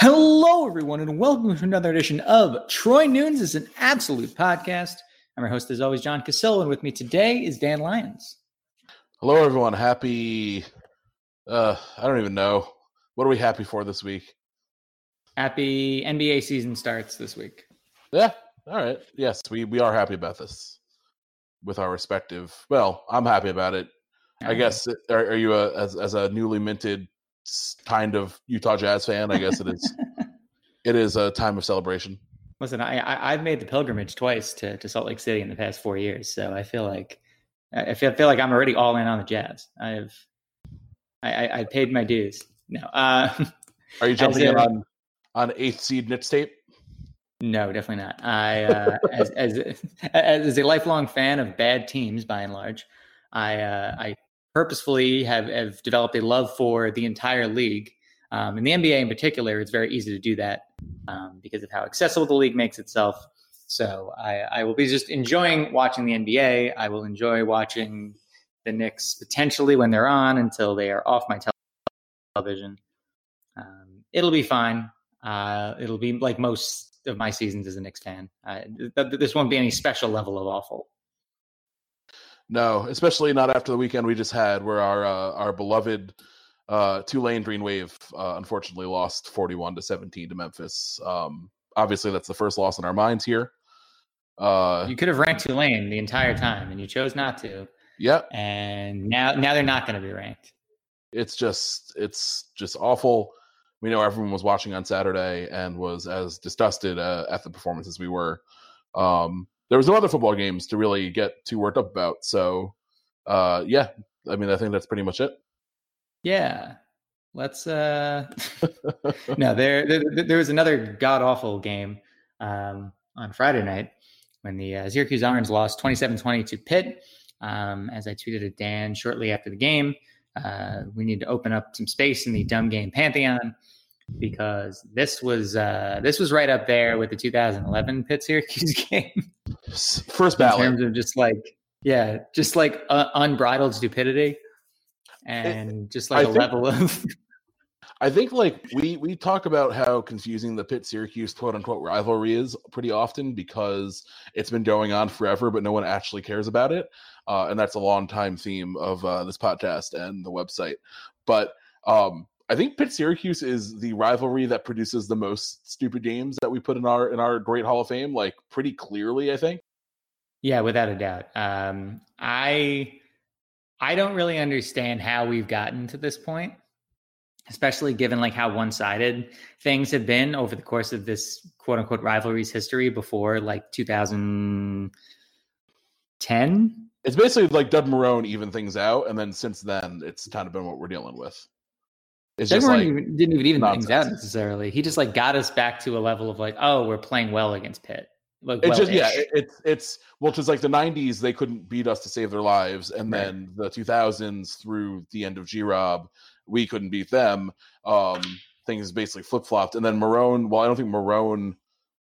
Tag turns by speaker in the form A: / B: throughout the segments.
A: Hello, everyone, and welcome to another edition of Troy Nunes is an absolute podcast. I'm your host, as always, John Cassillo, and with me today is Dan Lyons.
B: Hello, everyone. Happy. Uh, I don't even know. What are we happy for this week?
A: Happy NBA season starts this week.
B: Yeah. All right. Yes, we we are happy about this with our respective. Well, I'm happy about it. I guess. Are, are you a as as a newly minted kind of Utah Jazz fan, I guess it is. it is a time of celebration.
A: Listen, I, I have made the pilgrimage twice to, to Salt Lake City in the past four years, so I feel like I feel, I feel like I'm already all in on the Jazz. I've I, I, I paid my dues. No, uh,
B: are you jumping in on on eighth seed Knicks tape?
A: No, definitely not. I uh, as, as as a lifelong fan of bad teams, by and large, I uh, I purposefully have, have developed a love for the entire league. Um, in the NBA in particular, it's very easy to do that um, because of how accessible the league makes itself. So I, I, will be just enjoying watching the NBA. I will enjoy watching the Knicks potentially when they're on until they are off my television. Um, it'll be fine. Uh, it'll be like most of my seasons as a Knicks fan. Uh, th- this won't be any special level of awful.
B: No, especially not after the weekend we just had, where our uh, our beloved uh, Tulane Green Wave uh, unfortunately lost forty one to seventeen to Memphis. Um, obviously, that's the first loss in our minds here.
A: Uh, you could have ranked Tulane the entire time, and you chose not to.
B: Yep.
A: And now, now they're not going to be ranked.
B: It's just, it's just awful. We know everyone was watching on Saturday and was as disgusted uh, at the performance as we were. Um, there was no other football games to really get too worked up about. So, uh, yeah, I mean, I think that's pretty much it.
A: Yeah, let's. uh No, there, there, there was another god awful game um, on Friday night when the uh, Syracuse Orange lost 27-20 to Pitt. Um, as I tweeted at Dan shortly after the game, uh, we need to open up some space in the dumb game pantheon because this was uh, this was right up there with the 2011 Pitt Syracuse game.
B: First ballot
A: in terms of just like yeah, just like uh, unbridled stupidity and it, just like I a think, level of.
B: I think like we we talk about how confusing the Pitt Syracuse quote unquote rivalry is pretty often because it's been going on forever, but no one actually cares about it, uh, and that's a long time theme of uh, this podcast and the website. But um, I think Pitt Syracuse is the rivalry that produces the most stupid games that we put in our in our great Hall of Fame, like pretty clearly. I think.
A: Yeah, without a doubt. Um, I I don't really understand how we've gotten to this point, especially given like how one sided things have been over the course of this quote unquote rivalry's history before like 2010.
B: It's basically like Doug Marrone even things out, and then since then, it's kind of been what we're dealing with.
A: It's just like even, didn't even even nonsense. things out necessarily. He just like got us back to a level of like, oh, we're playing well against Pitt.
B: Like, it's just yeah, it, it's it's well, just like the '90s, they couldn't beat us to save their lives, and right. then the 2000s through the end of G Rob, we couldn't beat them. Um, things basically flip flopped, and then Marrone. Well, I don't think Marrone.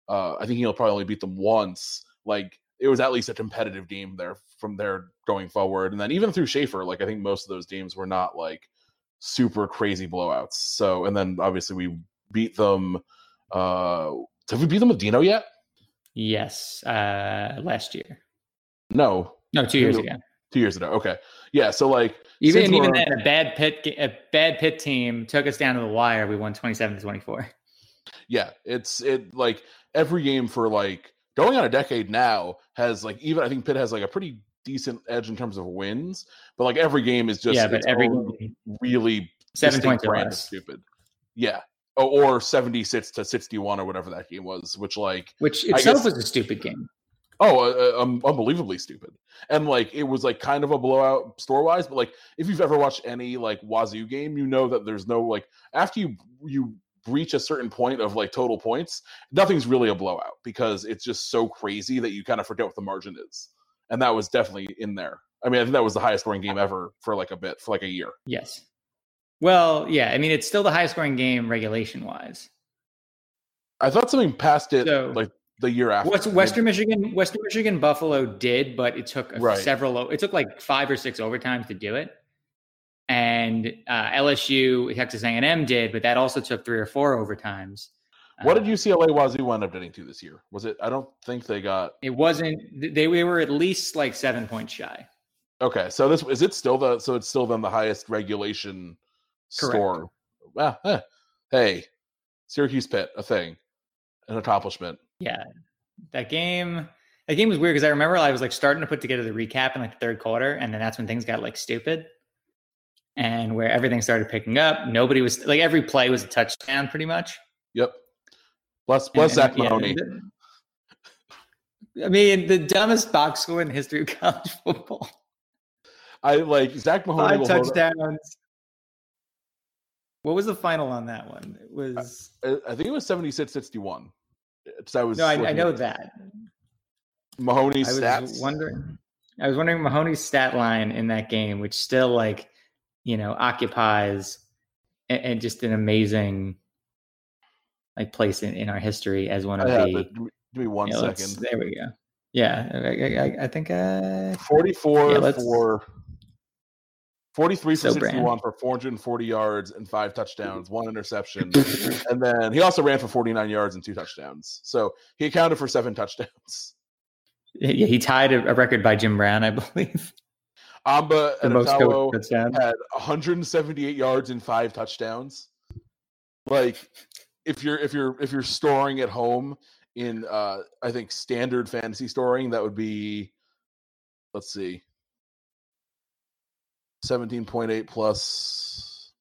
B: Uh, I think he'll probably only beat them once. Like it was at least a competitive game there from there going forward, and then even through Shafer, like I think most of those games were not like super crazy blowouts. So, and then obviously we beat them. Uh, have we beat them with Dino yet?
A: Yes, uh, last year.
B: No,
A: no, two years ago.
B: Two years ago. Okay. Yeah. So like
A: even even then, a bad pit a bad pit team took us down to the wire. We won twenty seven to twenty four.
B: yeah, it's it like every game for like going on a decade now has like even I think Pitt has like a pretty decent edge in terms of wins, but like every game is just
A: yeah, but every
B: really
A: seven points
B: brand of stupid. Yeah. Oh, or 76 to 61 or whatever that game was, which like
A: which itself
B: guess-
A: was a stupid game.
B: Oh, uh, um, unbelievably stupid. And like it was like kind of a blowout store wise, but like if you've ever watched any like Wazoo game, you know that there's no like after you you reach a certain point of like total points, nothing's really a blowout because it's just so crazy that you kind of forget what the margin is. And that was definitely in there. I mean, I think that was the highest scoring game ever for like a bit, for like a year.
A: Yes. Well, yeah. I mean, it's still the highest scoring game regulation wise.
B: I thought something passed it
A: So-
B: like the year after.
A: What's Western Michigan? Western Michigan Buffalo did, but it took
B: Right.
A: several. It took like five or six overtimes to do it. And uh, LSU, Texas A&M did, but that also took three or four overtimes.
B: What did UCLA Wazoo wind up getting to this year? Was it? I don't think they got.
A: It wasn't. They, they were at least like seven points shy.
B: Okay, so this is it still the so it's still then the highest regulation
A: Correct.
B: score. Well, eh, hey, Syracuse Pitt, a thing, an accomplishment.
A: Yeah, that game. That game was weird because I remember I was like starting to put together the recap in like the third quarter, and then that's when things got like stupid, and where everything started picking up. Nobody was like every play was a touchdown, pretty much.
B: Yep. Bless bless
A: And-
B: Zach
A: and, yeah,
B: Mahoney.
A: I mean, the dumbest box score in the history of college football.
B: I like Zach Mahoney.
A: Five touchdowns. What was the final on that one? It was
B: I I think it was 76-61. It's- I was.
A: no, I, I know that.
B: Mahoney's
A: I was
B: stats.
A: wondering. I was wondering Mahoney's stat line in that game, which still like, you know, occupies and, and just an amazing like place in, in our history as one of
B: I
A: the.
B: Give me- Give me one
A: you know,
B: second.
A: there we go. Yeah, I, I, I think. Uh,
B: 44
A: Yeah,
B: for 43 for
A: So Brand.
B: 61 for 440 yards and five touchdowns, one interception. and then he also ran for 49 yards and two touchdowns. So he accounted for seven touchdowns.
A: yeah, he tied a, a record by Jim Brown, I believe.
B: Amba
A: The most
B: Etta-Tawo
A: coached touchdowns.
B: had 178 yards and five touchdowns. Like if you're if you're if you're storing at home in uh I think standard fantasy storing, that would be let's see. 17.8 plus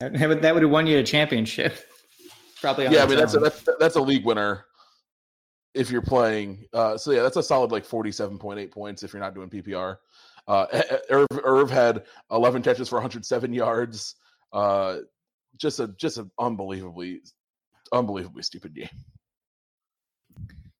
A: That would, that would have won you a championship. Probably.
B: yeah, I mean that's a, that's that's a league winner if you're playing. Uh, so yeah, that's a solid like forty-seven point eight points if you're not doing PPR. Uh, Irv, Irv had eleven catches for 107 yards. Uh, just a just an unbelievably unbelievably stupid game.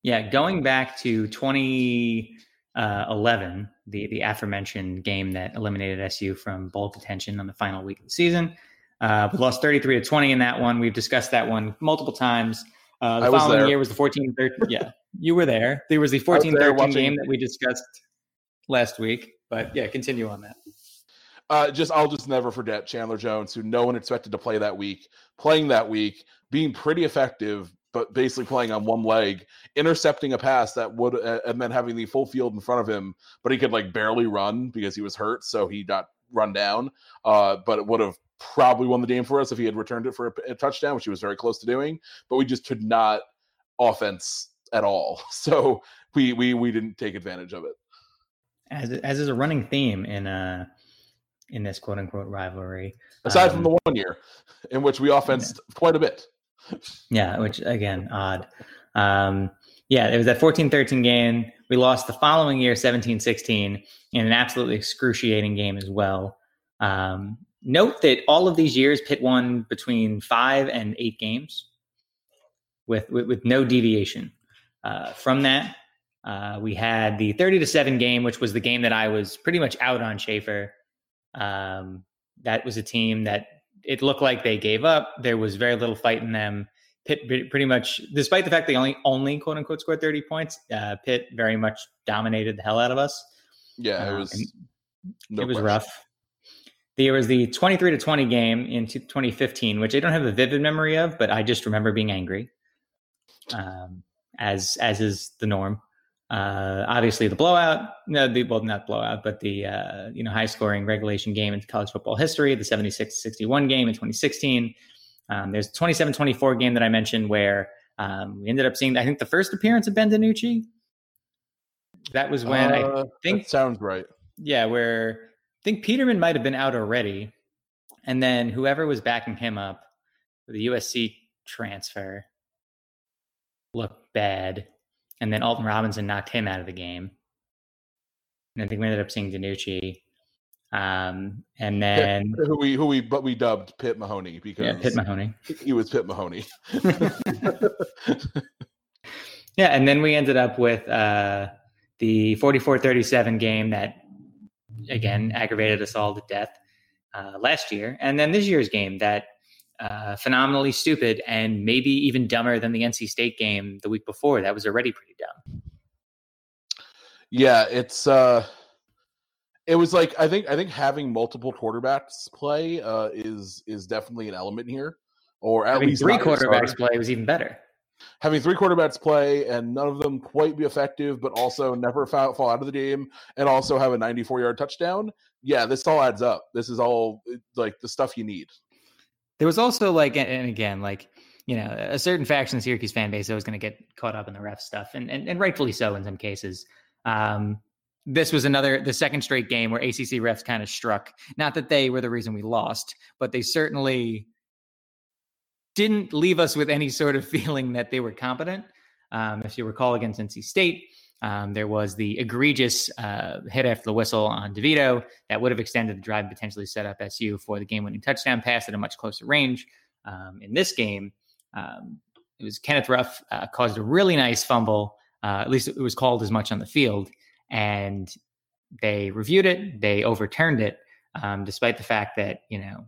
A: Yeah, going back to 2011, the the aforementioned game that eliminated SU from bowl contention on the final week of the season. Uh, we lost 33 to 20 in that one. We've discussed that one multiple times. Uh, the
B: I
A: following year was the 14 13. Yeah, you were there. There was the
B: was
A: 14
B: there
A: 13
B: watching-
A: game that we discussed last week. But yeah, continue on that.
B: Uh, just I'll just never forget Chandler Jones, who no one expected to play that week, playing that week, being pretty effective, but basically playing on one leg, intercepting a pass that would, uh, and then having the full field in front of him, but he could like barely run because he was hurt, so he got run down. Uh, but it would have probably won the game for us if he had returned it for a, a touchdown, which he was very close to doing. But we just could not offense at all, so we we we didn't take advantage of it.
A: As as is a running theme in uh in this quote unquote rivalry.
B: Aside
A: Um,
B: from the one year in which we offensed quite a bit.
A: Yeah, which again, odd. Um, yeah, it was that 14 13 game. We lost the following year, 17 16, in an absolutely excruciating game as well. Um, note that all of these years, Pitt won between five and eight games with, with, with no deviation. Uh, from that, uh, we had the 30 to 7 game, which was the game that I was pretty much out on Shafer. Um, that was a team that it looked like they gave up. There was very little fight in them. Pitt pretty much, despite the fact they only only quote unquote scored 30 points, uh, Pitt very much dominated the hell out of us.
B: Yeah, it
A: Uh,
B: was. no
A: it was
B: question.
A: rough. There was the 23 to 20 game in 2015, which I don't have a vivid memory of, but I just remember being angry, um, as as is the norm. Uh, obviously the blowout, no, the, well, not blowout, but the uh, you know high scoring regulation game in college football history, the 76-61 game in 2016. Um, there's the 27-24 game that I mentioned where um, we ended up seeing, I think, the first appearance of Ben DiNucci. That was when
B: Uh,
A: I think
B: sounds right.
A: yeah, where I think Peterman might have been out already, and then whoever was backing him up the USC transfer looked bad, and then Alton Robinson knocked him out of the game. And I think we ended up seeing DiNucci, um, and then
B: who we who we but we dubbed Pitt Mahoney because
A: yeah, Pitt Mahoney.
B: he was Pitt Mahoney.
A: Yeah, and then we ended up with uh, the 44-37 game that again aggravated us all to death uh, last year, and then this year's game that uh, phenomenally stupid and maybe even dumber than the NC State game the week before. That was already pretty dumb.
B: yeah, it's uh it was like I think I think having multiple quarterbacks play uh is is definitely an element here. Or at
A: Having
B: least
A: three quarterbacks play was even better.
B: having three quarterbacks play and none of them quite be effective, but also never fall, fall out of the game and also have a 94 yard touchdown. Yeah, this all adds up. This is all like the stuff you need.
A: There was also like, and- again, like you know, a certain faction of Syracuse fan base that was going to get caught up in the ref stuff, and, and and rightfully so in some cases. Um, this was another the second straight game where ACC refs kind of struck. Not that they were the reason we lost, but they certainly didn't leave us with any sort of feeling that they were competent. Um, if you recall, against NC State, um, there was the egregious uh, hit after the whistle on DeVito that would have extended the drive, potentially set up SU for the game-winning touchdown pass at a much closer range. Um, in this game, um, it was Kenneth Ruff uh, caused a really nice fumble. Uh, at least it was called as much on the field, and they reviewed it. They overturned it, um, despite the fact that you know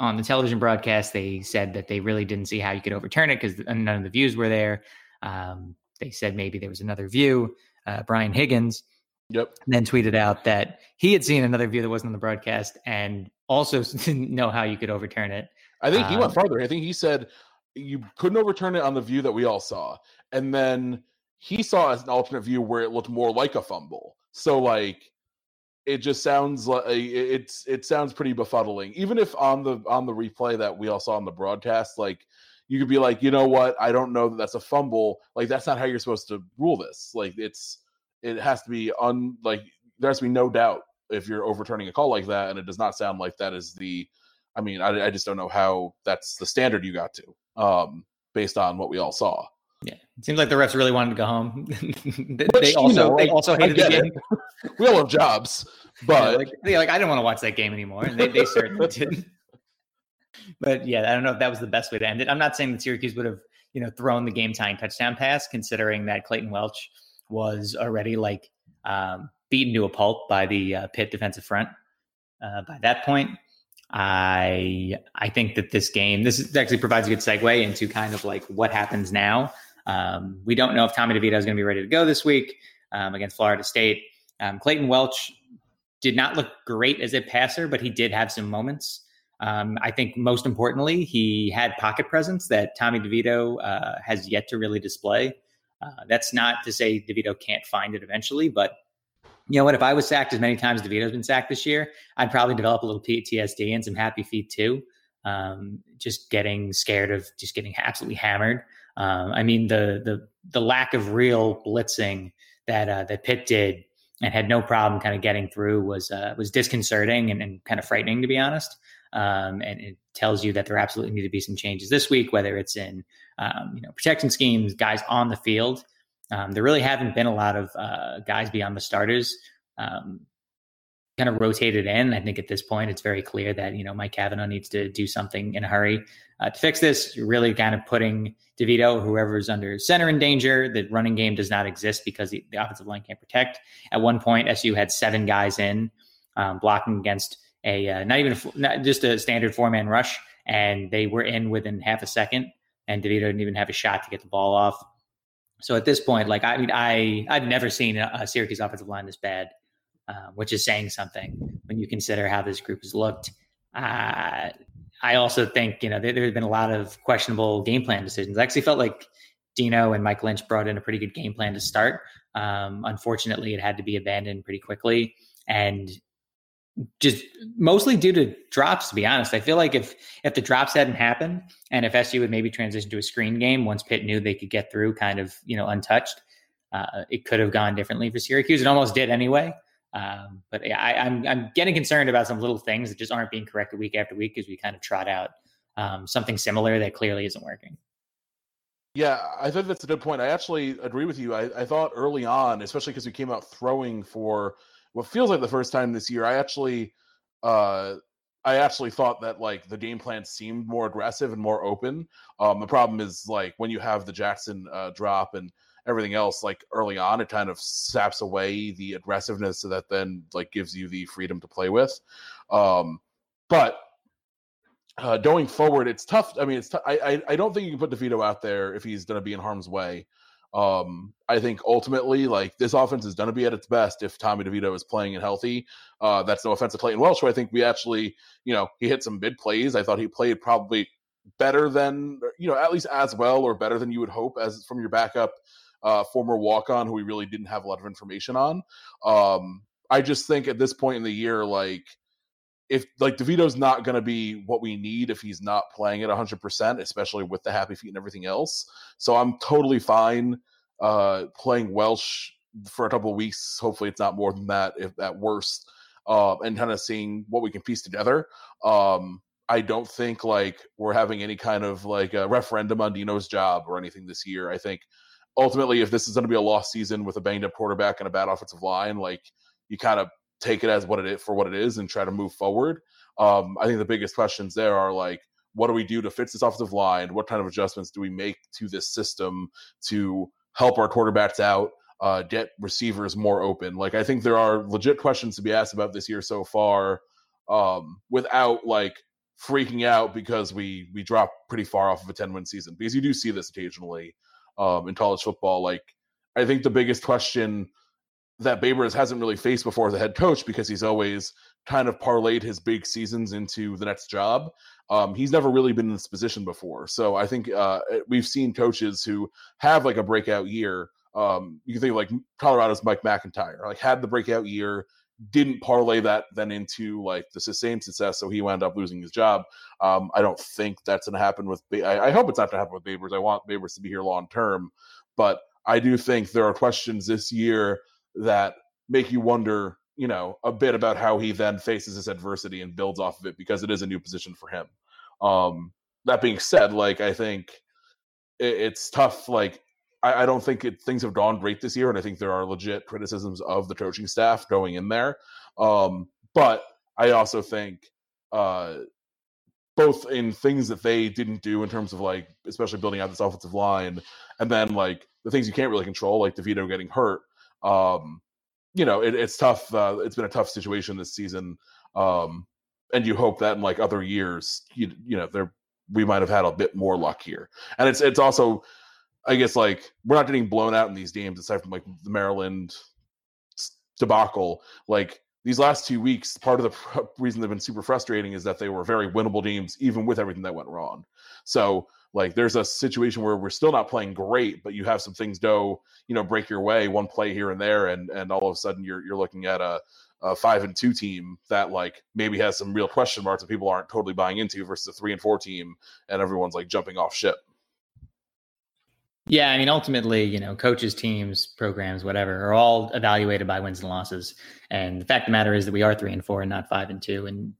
A: on the television broadcast they said that they really didn't see how you could overturn it because none of the views were there. Um, they said maybe there was another view. Uh, Brian Higgins
B: Yep.
A: then tweeted out that he had seen another view that wasn't on the broadcast and also didn't know how you could overturn it.
B: I think he
A: Um,
B: went farther. I think he said you couldn't overturn it on the view that we all saw. And then he saw an alternate view where it looked more like a fumble. So like it just sounds like it's it sounds pretty befuddling. Even if on the on the replay that we all saw on the broadcast, like you could be like, you know what, I don't know that that's a fumble. Like that's not how you're supposed to rule this. Like it's it has to be un like there has to be no doubt if you're overturning a call like that, and it does not sound like that is the. I mean, I, I just don't know how that's the standard you got to, um, based on what we all saw.
A: Yeah, it seems like the refs really wanted to go home. they,
B: Which,
A: they
B: you
A: also
B: know,
A: they also hated the game.
B: it. We all have jobs,
A: Yeah,
B: but
A: like, they're like I didn't want to watch that game anymore, and they, they certainly didn't. But yeah, I don't know if that was the best way to end it. I'm not saying that Syracuse would have, you know, thrown the game tying touchdown pass, considering that Clayton Welch was already like um, beaten to a pulp by the uh, Pitt defensive front. Uh, by that point, I I think that this game this actually provides a good segue into kind of like what happens now. Um, we don't know if Tommy DeVito is going to be ready to go this week um, against Florida State. Um, Clayton Welch did not look great as a passer, but he did have some moments. Um, I think most importantly, he had pocket presence that Tommy DeVito uh, has yet to really display. Uh, that's not to say DeVito can't find it eventually, but you know what? If I was sacked as many times as DeVito's been sacked this year, I'd probably develop a little PTSD and some happy feet too. Um, just getting scared of just getting absolutely hammered. Um, I mean, the the the lack of real blitzing that uh, that Pitt did and had no problem kind of getting through was uh, was disconcerting and, and kind of frightening to be honest. Um, and it tells you that there absolutely need to be some changes this week, whether it's in um, you know protection schemes, guys on the field. Um, there really haven't been a lot of uh, guys beyond the starters um, kind of rotated in. I think at this point it's very clear that you know Mike Cavanaugh needs to do something in a hurry uh, to fix this. Really kind of putting DeVito, whoever's under center in danger. The running game does not exist because the, the offensive line can't protect. At one point, SU had seven guys in um, blocking against a uh, not even a, not just a standard four man rush, and they were in within half a second. And DeVito didn't even have a shot to get the ball off. So at this point, like I mean, I I've never seen a, Syracuse offensive line this bad, uh, which is saying something when you consider how this group has looked. Uh, I also think you know there, there's been a lot of questionable game plan decisions. I actually felt like Dino and Mike Lynch brought in a pretty good game plan to start. Um, unfortunately, it had to be abandoned pretty quickly, and just mostly due to drops. To be honest, I feel like if if the drops hadn't happened, and if SU would maybe transition to a screen game once Pitt knew they could get through, kind of you know untouched, uh, it could have gone differently for Syracuse. It almost did anyway. Um, but I, I'm I'm getting concerned about some little things that just aren't being corrected week after week as we kind of trot out um, something similar that clearly isn't working.
B: Yeah, I think that's a good point. I actually agree with you. I, I thought early on, especially because we came out throwing for what feels like the first time this year, I actually uh I actually thought that like the game plan seemed more aggressive and more open. Um the problem is like when you have the Jackson uh drop and everything else like early on it kind of saps away the aggressiveness so that then like gives you the freedom to play with. Um but uh, going forward, it's tough. I mean, it's t- I, I I don't think you can put DeVito out there if he's going to be in harm's way. Um, I think ultimately, like this offense is going to be at its best if Tommy DeVito is playing and healthy. Uh, that's no offense to Clayton Welch, who I think we actually, you know, he hit some big plays. I thought he played probably better than, you know, at least as well or better than you would hope as from your backup uh, former walk on who we really didn't have a lot of information on. Um, I just think at this point in the year, like if like DeVito's not going to be what we need if he's not playing at 100%, especially with the happy feet and everything else. So I'm totally fine uh, playing Welch for a couple of weeks. Hopefully, it's not more than that, if at worst, uh, and kind of seeing what we can piece together. Um, I don't think like we're having any kind of like a referendum on Dino's job or anything this year. I think ultimately, if this is going to be a lost season with a banged up quarterback and a bad offensive line, like you kind of take it as what it is for what it is and try to move forward. Um, I think the biggest questions there are like, what do we do to fix this offensive line? What kind of adjustments do we make to this system to help our quarterbacks out, uh, get receivers more open? Like, I think there are legit questions to be asked about this year so far, um, without like freaking out because we we drop pretty far off of a ten win season. Because you do see this occasionally um, in college football. Like, I think the biggest question that Babers hasn't really faced before as a head coach because he's always kind of parlayed his big seasons into the next job. Um, he's never really been in this position before. So I think uh, we've seen coaches who have like a breakout year. Um, you can think of like Colorado's Mike McIntyre, like had the breakout year, didn't parlay that then into like the sustained success, so he wound up losing his job. Um, I don't think that's going to happen with. Ba- I, I, hope it's not going to happen with Babers. I want Babers to be here long term, but I do think there are questions this year that make you wonder, you know, a bit about how he then faces this adversity and builds off of it because it is a new position for him. Um, that being said, like I think it, it's tough. Like I, I don't think it, things have gone great this year, and I think there are legit criticisms of the coaching staff going in there. Um, but I also think uh, both in things that they didn't do in terms of like, especially building out this offensive line, and then like the things you can't really control, like DeVito getting hurt um, you know, it, it's tough. Uh, it's been a tough situation this season, um, and you hope that in like other years, you you know, there we might have had a bit more luck here. And it's it's also, I guess, like we're not getting blown out in these games aside from like the Maryland debacle. Like these last two weeks, part of the reason they've been super frustrating is that they were very winnable games, even with everything that went wrong. So like there's a situation where we're still not playing great, but you have some things go, you know, break your way, one play here and there, and and all of a sudden you're you're looking at a, a five and two team that like maybe has some real question marks that people aren't totally buying into versus a three and four team, and everyone's like jumping off ship.
A: Yeah, I mean, ultimately, you know, coaches, teams, programs, whatever, are all evaluated by wins and losses. And the fact of the matter is that we are three and four and not five and two. And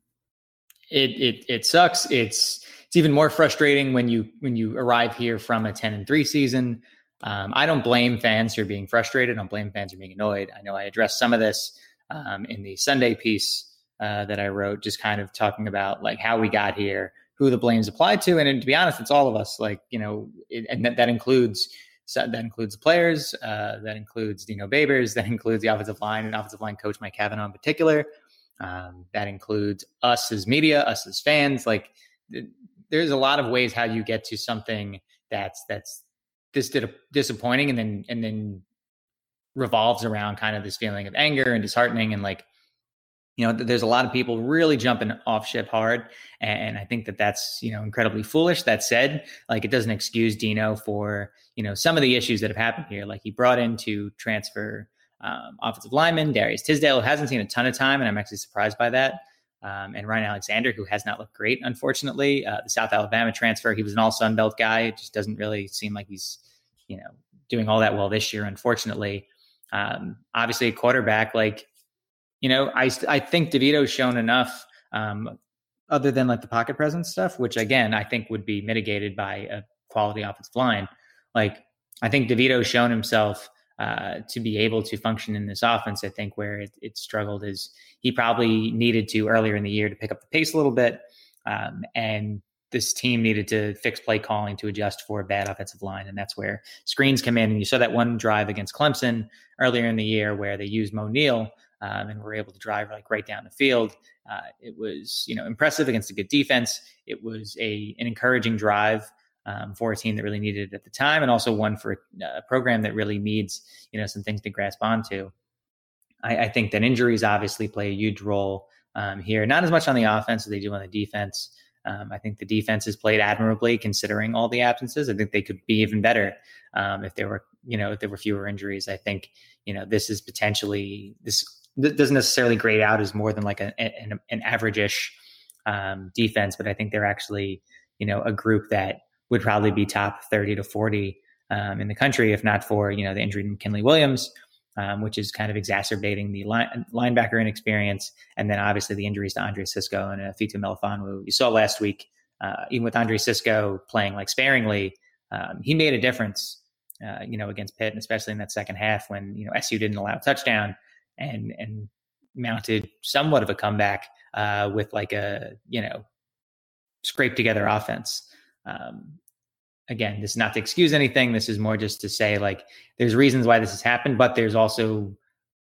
A: it it it sucks. It's it's even more frustrating when you when you arrive here from a 10 and 3 season. Um, i don't blame fans for being frustrated. I don't blame fans for being annoyed. I know i addressed some of this um, in the sunday piece uh, that i wrote just kind of talking about like how we got here who the blames applied to and, and to be honest it's all of us like you know it, and that, that includes that includes the players uh, that includes Dino Babers that includes the offensive line and offensive line coach Mike Cavanaugh in particular. Um, that includes us as media us as fans like there's a lot of ways how you get to something that's that's this disappointing and then and then revolves around kind of this feeling of anger and disheartening and like you know, there's a lot of people really jumping off ship hard. And I think that that's, you know, incredibly foolish. That said, like it doesn't excuse Dino for, you know, some of the issues that have happened here. Like he brought in to transfer um, offensive lineman, Darius Tisdale, hasn't seen a ton of time. And I'm actually surprised by that. Um, and Ryan Alexander, who has not looked great, unfortunately. Uh, the South Alabama transfer, he was an all Sun Belt guy. It just doesn't really seem like he's, you know, doing all that well this year, unfortunately. Um, obviously, a quarterback, like you know, I I think DeVito's shown enough, um, other than like the pocket presence stuff, which again I think would be mitigated by a quality offensive line. Like I think DeVito's shown himself uh, to be able to function in this offense. I think where it, it, struggled is he probably needed to earlier in the year to pick up the pace a little bit, um, and this team needed to fix play calling to adjust for a bad offensive line, and that's where screens come in. And you saw that one drive against Clemson earlier in the year where they used Moe Neal um, and were able to drive like right down the field. Uh, it was you know impressive against a good defense. It was a an encouraging drive um, for a team that really needed it at the time, and also one for a program that really needs you know some things to grasp onto. I, I think that injuries obviously play a huge role um, here, not as much on the offense as they do on the defense. Um, I think the defense has played admirably considering all the absences. I think they could be even better um, if there were, you know, if there were fewer injuries. I think, you know, this is potentially this doesn't necessarily grade out as more than like a, an, an average-ish um, defense, but I think they're actually, you know, a group that would probably be top 30 to 40 um, in the country, if not for, you know, the injury to McKinley Williams, um, which is kind of exacerbating the line, linebacker inexperience. And then obviously the injuries to Andre Cisco and uh, Ifeatu Melifonwu. You saw last week, uh, even with Andre Cisco playing like sparingly, um, he made a difference, uh, you know, against Pitt, and especially in that second half when, you know, SU didn't allow a touchdown and and mounted somewhat of a comeback uh, with like a you know scrape together offense. Um, again, this is not to excuse anything. This is more just to say like there's reasons why this has happened, but there's also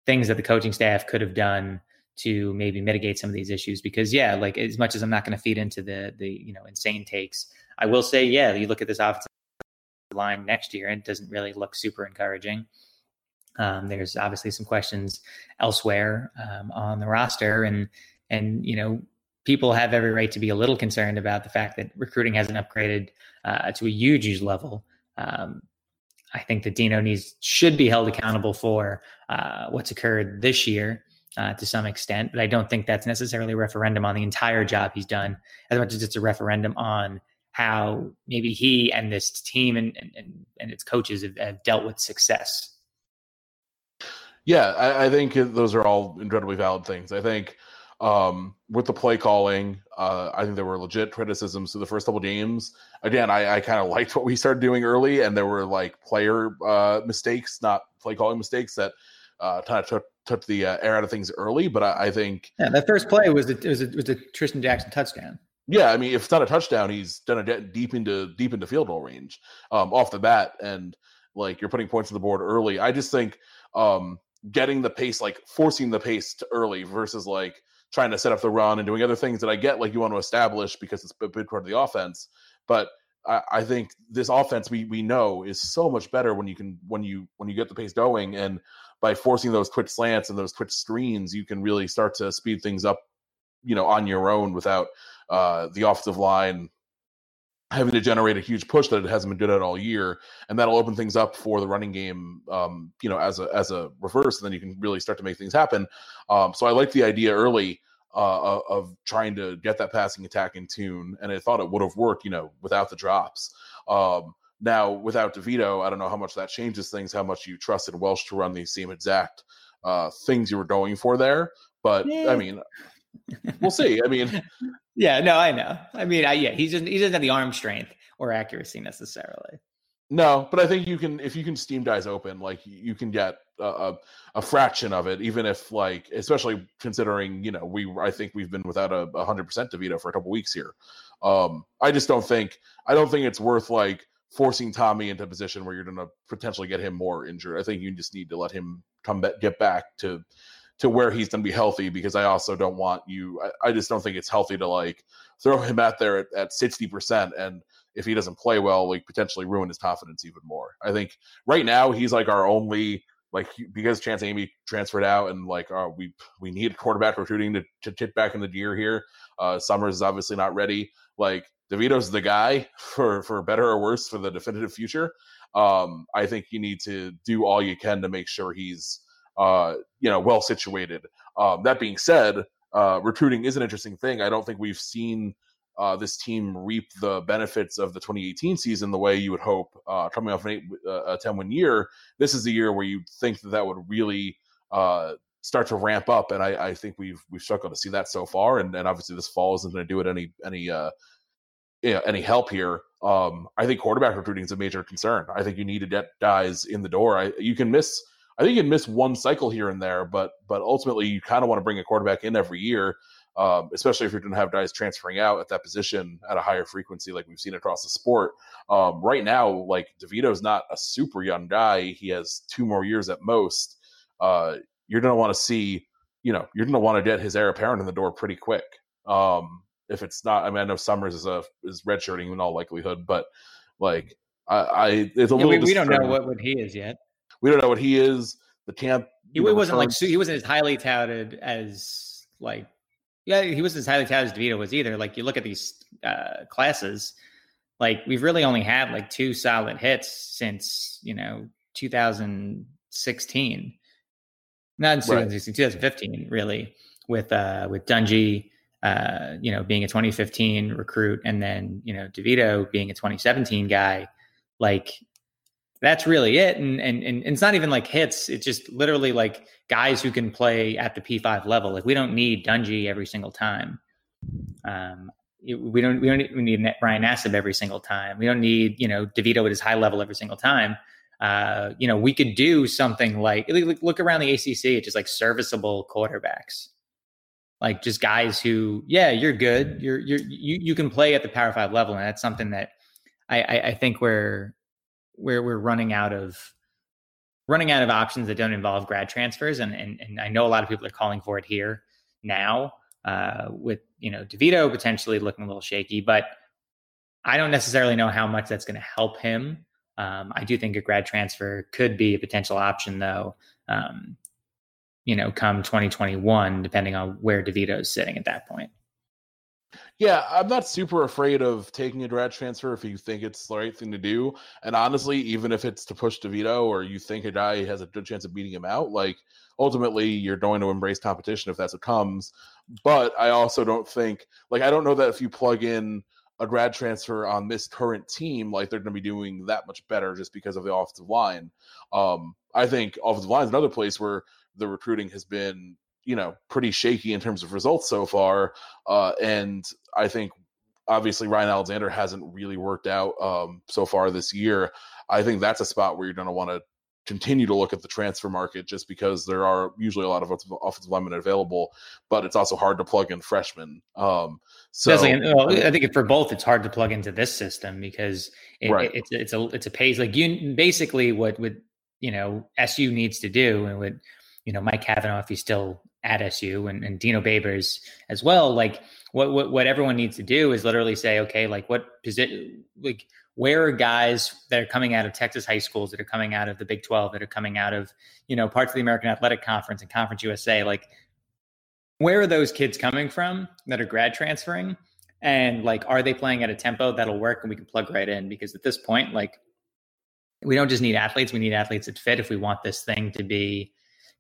A: things that the coaching staff could have done to maybe mitigate some of these issues. Because yeah, like as much as I'm not going to feed into the the you know insane takes, I will say yeah, you look at this offensive line next year and it doesn't really look super encouraging. Um, there's obviously some questions elsewhere um, on the roster, and and you know people have every right to be a little concerned about the fact that recruiting hasn't upgraded uh, to a huge, huge level. Um, I think that Dino needs should be held accountable for uh, what's occurred this year uh, to some extent, but I don't think that's necessarily a referendum on the entire job he's done, as much as it's a referendum on how maybe he and this team and and, and its coaches have, have dealt with success
B: yeah, I, I, think those are all incredibly valid things. I think um, with the play calling, uh, I think there were legit criticisms to the first couple games. Again, I, I kind of liked what we started doing early, and there were like player uh, mistakes, not play calling mistakes, that uh, kind of took took the uh, air out of things early. But I, I think
A: yeah, that first play was a, was a, was a Trishton Jackson touchdown.
B: Yeah, I mean, if it's not a touchdown, he's done it deep into deep into field goal range um, off the bat, and like you're putting points on the board early. I just think um, getting the pace, like forcing the pace to early versus like trying to set up the run and doing other things that I get like you want to establish because it's a big part of the offense. But I, I think this offense we we know is so much better when you can when you when you get the pace going and by forcing those quick slants and those quick screens, you can really start to speed things up, you know, on your own without uh, the offensive line having to generate a huge push that it hasn't been good at all year, and that'll open things up for the running game, um, you know, as a as a reverse, and then you can really start to make things happen. Um, so I like the idea early uh, of trying to get that passing attack in tune, and I thought it would have worked, you know, without the drops. Um, now without DeVito, I don't know how much that changes things, how much you trusted Welch to run the same exact uh, things you were going for there, but yeah. I mean we'll see. I mean,
A: yeah, no, I know. I mean, I, yeah, he doesn't he doesn't have the arm strength or accuracy necessarily.
B: No, but I think you can if you can steam dies open, like you can get a, a, a, fraction of it, even if like, especially considering you know we I think we've been without a hundred percent Devito for a couple weeks here. Um, I just don't think I don't think it's worth like forcing Tommy into a position where you're going to potentially get him more injured. I think you just need to let him come back, get back to to where he's going to be healthy because I also don't want you. I, I, just don't think it's healthy to like throw him out there at, at 60% and if he doesn't play well, like potentially ruin his confidence even more. I think right now he's like our only like because Chance Amy transferred out and like uh, we we need quarterback recruiting to, to tip back in the gear here. Uh, Summers is obviously not ready. Like DeVito's the guy for for better or worse for the definitive future. Um, I think you need to do all you can to make sure he's uh, you know well situated. Um, that being said, uh, recruiting is an interesting thing. I don't think we've seen uh, this team reap the benefits of the 2018 season the way you would hope. Uh, coming off an eight, uh, a 10 win year, this is the year where you think that that would really uh, start to ramp up, and I, I, think we've we've struggled to see that so far. And, and obviously, this fall isn't going to do it any any uh, you know, any help here. Um, I think quarterback recruiting is a major concern. I think you need to get guys in the door. I, you can miss. I think you'd miss one cycle here and there, but but ultimately you kind of want to bring a quarterback in every year um, especially if you're going to have guys transferring out at that position at a higher frequency, like we've seen across the sport. Um, right now, like DeVito's not a super young guy; he has two more years at most. Uh, you're going to want to see, you know, you're going to want to get his heir apparent in the door pretty quick. Um, if it's not, I mean, I know Summers is a is redshirting in all likelihood, but like I, I it's a
A: yeah,
B: little.
A: We, we don't know what, what he is yet.
B: We don't know what he is. The camp.
A: He wasn't like he wasn't as highly touted as like yeah, he wasn't as highly touted as DeVito was either. Like you look at these uh, classes, like we've really only had like two solid hits since you know 2016, not 2016, 2015, really with uh with Dungey, uh, you know, being a 2015 recruit, and then you know DeVito being a 2017 guy. Like that's really it. And, and and it's not even like hits. It's just literally like guys who can play at the P5 level. Like we don't need Dungey every single time. Um, we don't we don't need, we need Ryan Nassib every single time. We don't need you know Devito at his high level every single time. Uh, you know, we could do something like look around the ACC. It's just like serviceable quarterbacks, like just guys who, yeah, you're good. You're you're you you can play at the Power Five level, and that's something that I I, I think we're where we're running out of running out of options that don't involve grad transfers, and and, and I know a lot of people are calling for it here now. Uh, with you know Devito potentially looking a little shaky, but I don't necessarily know how much that's going to help him. Um, I do think a grad transfer could be a potential option, though. Um, you know, come 2021, depending on where DeVito is sitting at that point.
B: Yeah, I'm not super afraid of taking a grad transfer if you think it's the right thing to do. And honestly, even if it's to push DeVito or you think a guy has a good chance of beating him out, like ultimately you're going to embrace competition if that's what comes. But I also don't think like I don't know that if you plug in a grad transfer on this current team, like they're going to be doing that much better just because of the offensive line. Um, I think offensive line is another place where the recruiting has been you know pretty shaky in terms of results so far. Uh, and I think obviously Ryan Alexander hasn't really worked out um, so far this year. I think that's a spot where you're going to want to continue to look at the transfer market just because there are usually a lot of offensive linemen available, but it's also hard to plug in freshmen. Um, so
A: well, I think for both, it's hard to plug into this system because it, right. it's it's a it's a pays like you basically what would you know SU needs to do and what you know Mike Cavanaugh if he's still at SU and, and Dino Babers as well. Like what, what what everyone needs to do is literally say, okay, like what position, like where are guys that are coming out of Texas high schools, that are coming out of the Big Twelve, that are coming out of you know parts of the American Athletic Conference and Conference USA, like where are those kids coming from that are grad transferring? And like, are they playing at a tempo that'll work and we can plug right in? Because at this point, like, we don't just need athletes, we need athletes that fit if we want this thing to be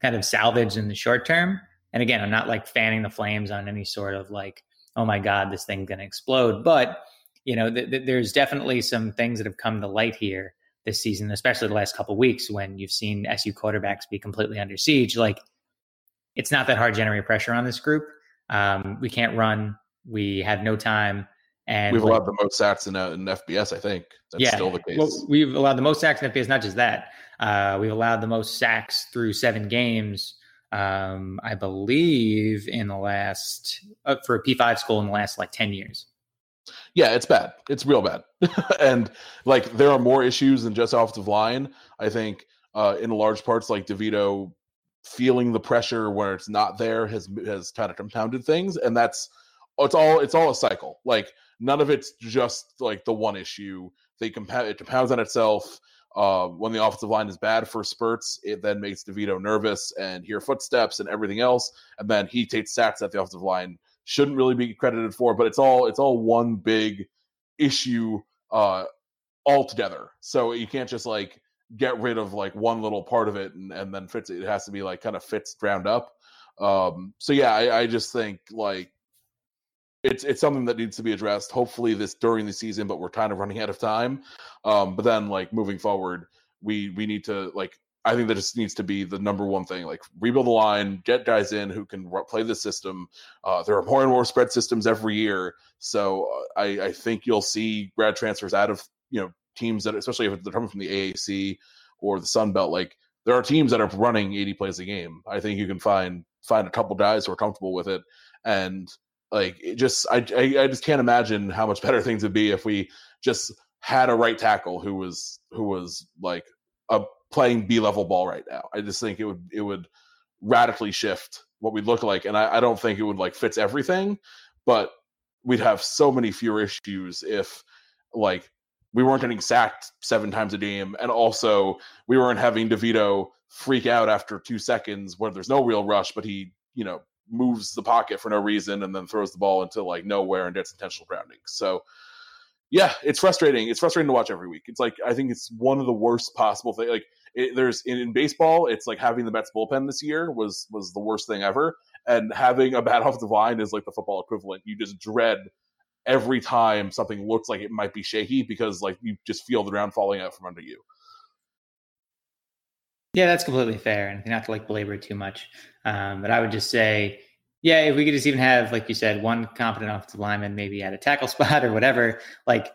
A: kind of salvaged in the short term. And again, I'm not like fanning the flames on any sort of like, oh my God, this thing's going to explode. But, you know, th- th- there's definitely some things that have come to light here this season, especially the last couple weeks when you've seen SU quarterbacks be completely under siege. Like, it's not that hard to generate pressure on this group. Um, we can't run. We have no time. And
B: we've like, allowed the most sacks in, uh, in FBS, I think. That's yeah, still the case.
A: Well, we've allowed the most sacks in FBS, not just that. Uh, we've allowed the most sacks through seven games um, I believe, in the last uh, for a P5 school in the last like 10 years.
B: Yeah, it's bad. It's real bad. and like there are more issues than just offensive line. I think uh, in large parts, like DeVito feeling the pressure where it's not there has has kind of compounded things, and that's it's all it's all a cycle. Like none of it's just like the one issue. They compound it compounds on itself. Uh, when the offensive line is bad for spurts, it then makes DeVito nervous and hear footsteps and everything else, and then he takes sacks that the offensive line shouldn't really be credited for. But it's all it's all one big issue uh, altogether. So you can't just like get rid of like one little part of it and, and then fix it. It has to be like kind of fits ground up. Um, so yeah, I, I just think like it's it's something that needs to be addressed. Hopefully this during the season, but we're kind of running out of time. Um, but then like moving forward, we we need to like I think that just needs to be the number one thing. Like rebuild the line, get guys in who can play the system. Uh, there are more and more spread systems every year, so uh, I, I think you'll see grad transfers out of you know teams that, especially if they're coming from the AAC or the Sun Belt. Like there are teams that are running 80 plays a game. I think you can find find a couple guys who are comfortable with it, and like it just I, I I just can't imagine how much better things would be if we just had a right tackle who was who was like a playing B level ball right now. I just think it would it would radically shift what we look like, and I, I don't think it would like fits everything, but we'd have so many fewer issues if like we weren't getting sacked seven times a game, and also we weren't having DeVito freak out after two seconds where there's no real rush, but he you know moves the pocket for no reason and then throws the ball into like nowhere and gets intentional grounding. So yeah, it's frustrating. It's frustrating to watch every week. It's like I think it's one of the worst possible things. Like it, there's in, in, baseball, it's like having the Mets bullpen this year was was the worst thing ever, and having a bad offensive line is like the football equivalent. You just dread every time something looks like it might be shaky because like you just feel the ground falling out from under you.
A: Yeah, that's completely fair, and not to like belabor it too much, um, but I would just say, yeah, if we could just even have, like you said, one competent offensive lineman, maybe at a tackle spot or whatever, like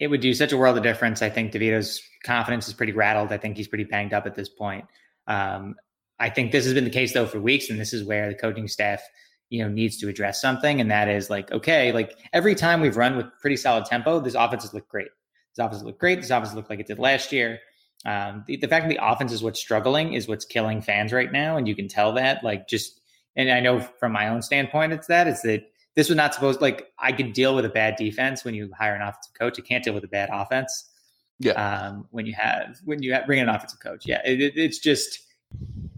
A: it would do such a world of difference. I think DeVito's confidence is pretty rattled. I think he's pretty banged up at this point. Um, I think this has been the case though for weeks, and this is where the coaching staff, you know, needs to address something, and that is like, okay, like every time we've run with pretty solid tempo, this offense has looked great. This offense looked great. This offense looked like it did last year. Um, the, the fact that the offense is what's struggling is what's killing fans right now, and you can tell that. Like, just and I know from my own standpoint, it's that it's that this was not supposed like I can deal with a bad defense when you hire an offensive coach. You can't deal with a bad offense.
B: Yeah.
A: Um, when you have when you have, bring in an offensive coach, yeah, it, it, it's just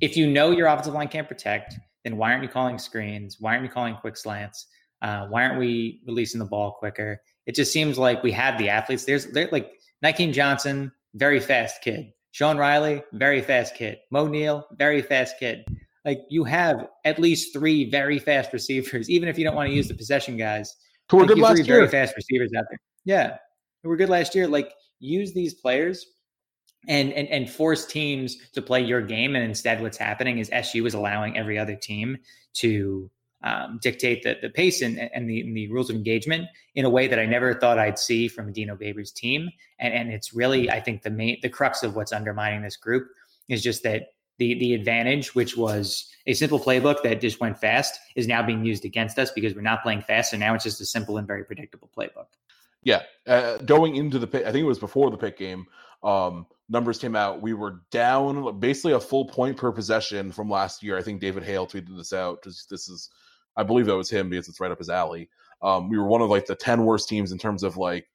A: if you know your offensive line can't protect, then why aren't you calling screens? Why aren't you calling quick slants? Uh, why aren't we releasing the ball quicker? It just seems like we have the athletes. There's there like Nykeim Johnson, very fast kid. Sean Riley, very fast kid. Moe Neal, very fast kid. Like you have at least three very fast receivers, even if you don't want to use the possession guys.
B: Who were
A: like
B: good last
A: three
B: year.
A: Very fast receivers out there. Yeah, who were good last year. Like use these players and and and force teams to play your game. And instead, what's happening is SU is allowing every other team to um, dictate the, the pace and, and, the, and, the, rules of engagement in a way that I never thought I'd see from Dino Babers' team. And, and it's really, I think, the main the crux of what's undermining this group is just that the the advantage, which was a simple playbook that just went fast, is now being used against us because we're not playing fast. So now it's just a simple and very predictable playbook.
B: Yeah, uh, going into the Pitt, I think it was before the Pitt game. Um, numbers came out. We were down basically a full point per possession from last year. I think David Hale tweeted this out. This is I believe that was him because it's right up his alley. Um, we were one of like the 10 worst teams in terms of like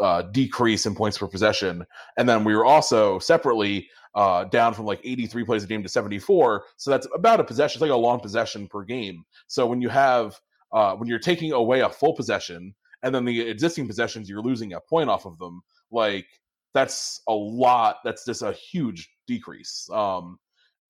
B: uh, decrease in points per possession. And then we were also separately uh, down from like 83 plays a game to 74. So that's about a possession. It's like a long possession per game. So when you have, uh, when you're taking away a full possession and then the existing possessions, you're losing a point off of them, like that's a lot. That's just a huge decrease. Um,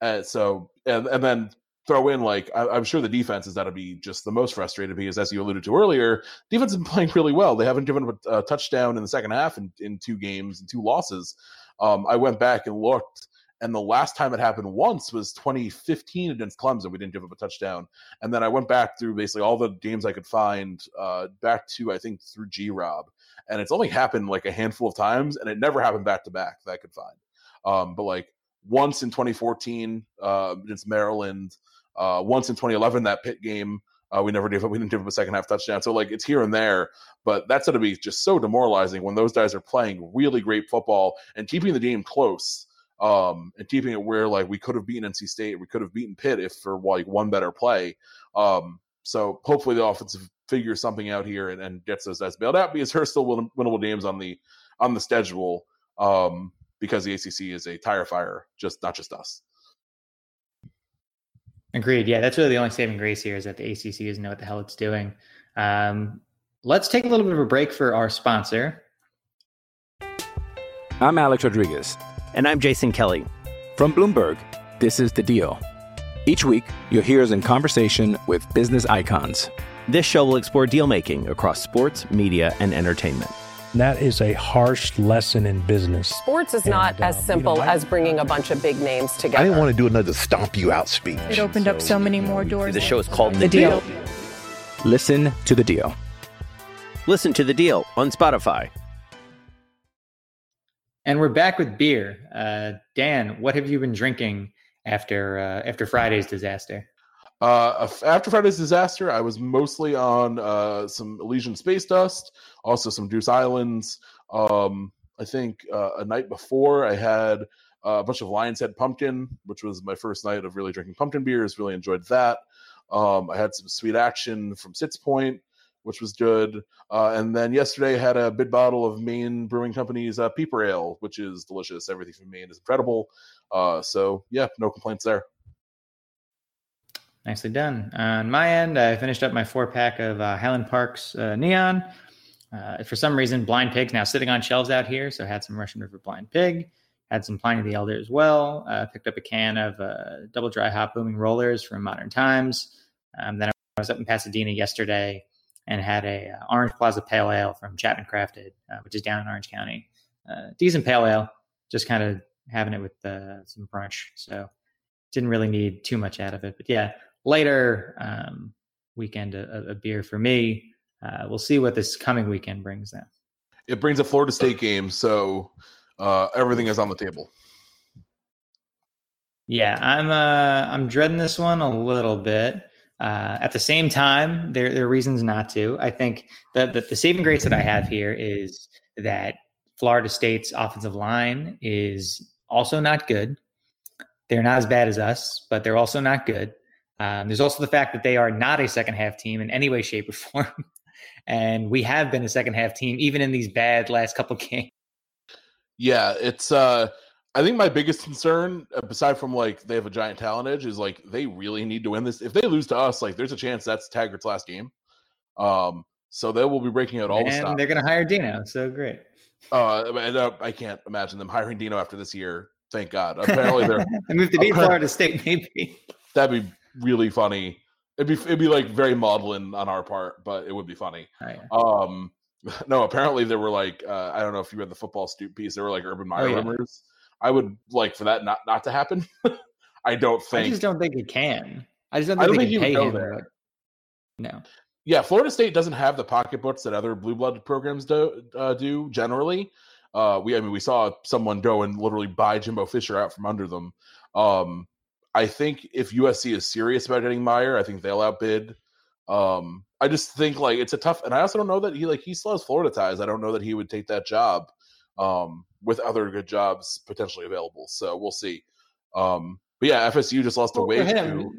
B: and so, and, and then throw in like I, am sure the defense is that to be just the most frustrated because as you alluded to earlier, defense has been playing really well. They haven't given up a, a touchdown in the second half in, in two games and two losses. Um, I went back and looked, and the last time it happened once was 2015 against Clemson. We didn't give up a touchdown, and then I went back through basically all the games I could find uh, back to I think through G Rob, and it's only happened like a handful of times, and it never happened back to back that I could find. Um, but like once in 2014 uh, against Maryland. Uh, once in 2011, that Pitt game, uh, we never did. We didn't give up a second half touchdown. So like it's here and there, but that's going to be just so demoralizing when those guys are playing really great football and keeping the game close. Um, and keeping it where like we could have beaten NC State, we could have beaten Pitt if for like one better play. Um, so hopefully the offensive figures something out here and, and gets those guys bailed out because there's still win- winnable games on the on the schedule. Um, because the ACC is a tire fire, just not just us.
A: Agreed. Yeah, that's really the only saving grace here is that the ACC doesn't know what the hell it's doing. Um, let's take a little bit of a break for our sponsor.
C: I'm Alex Rodriguez.
D: And I'm Jason Kelly.
C: From Bloomberg, this is The Deal. Each week, you'll hear us in conversation with business icons.
D: This show will explore deal making across sports, media, and entertainment.
E: That is a harsh lesson in business.
F: Sports is not
E: And, uh,
F: as
E: you
F: simple
E: know, I-
F: as bringing a bunch of big names together.
G: I didn't want to do another stomp you out speech.
H: It opened up so many more doors.
D: The show is called
H: The Deal.
C: Listen to The Deal.
D: Listen to the deal on Spotify.
A: And we're back with beer. Uh, Dan, what have you been drinking after uh, after Friday's disaster?
B: Uh, after Friday's disaster, I was mostly on uh, some Elysian Space Dust, also some Deuce Islands. Um, I think uh, a night before, I had a bunch of Lion's Head Pumpkin, which was my first night of really drinking pumpkin beers. Really enjoyed that. Um, I had some Sweet Action from Sixpoint, which was good. Uh, and then yesterday, I had a big bottle of Maine Brewing Company's uh, Peeper Ale, which is delicious. Everything from Maine is incredible. Uh, so, yeah, no complaints there.
A: Nicely done. On my end, I finished up my four pack of uh, Highland Park's uh, Neon. Uh, for some reason, Blind Pig's now sitting on shelves out here, so I had some Russian River Blind Pig. Had some Pliny the Elder as well. Uh, picked up a can of uh, double dry hop booming rollers from Modern Times. Um, then I was up in Pasadena yesterday and had a uh, Orange Plaza Pale Ale from Chapman Crafted, uh, which is down in Orange County. Decent pale ale, just kind of having it with some brunch. So didn't really need too much out of it. But yeah, later um, weekend a, a beer for me. Uh, we'll see what this coming weekend brings now.
B: It brings a Florida State game, so uh, everything is on the table.
A: Yeah, I'm uh, I'm dreading this one a little bit. Uh, at the same time, there there are reasons not to. I think that the, the saving grace that I have here is that Florida State's offensive line is also not good. They're not as bad as us, but they're also not good. Um, there's also the fact that they are not a second half team in any way, shape, or form. and we have been a second half team, even in these bad last couple games.
B: Yeah, it's. uh I think my biggest concern, uh, aside from like they have a giant talent edge, is like they really need to win this. If they lose to us, like there's a chance that's Taggart's last game. Um, so they will be breaking out all the
A: and
B: stuff.
A: they're going to hire Dino, so great.
B: Uh, and, uh, I can't imagine them hiring Dino after this year. Thank God. Apparently, they're
A: I moved to beat Florida State, maybe.
B: that'd be really funny. It'd be it'd be like very maudlin on our part, but it would be funny.
A: Oh, yeah.
B: Um, no, apparently there were like uh, I don't know if you read the Football Scoop piece. There were like Urban Meyer
A: Oh, yeah.
B: rumors. I would like for that not not to happen. I don't think.
A: I just don't think it can. I just don't
B: I
A: think
B: don't
A: they
B: think
A: can
B: he
A: pay him.
B: go there.
A: No.
B: yeah, Florida State doesn't have the pocketbooks that other blue blood programs do. Uh, do generally. Uh, we I mean we saw someone go and literally buy Jimbo Fisher out from under them. Um, I think if USC is serious about getting Meyer, I think they'll outbid. Um, I just think like it's a tough, and I also don't know that he like he still has Florida ties. I don't know that he would take that job um, with other good jobs potentially available. So we'll see. Um, but yeah, FSU just lost
A: Well,
B: away
A: for
B: to.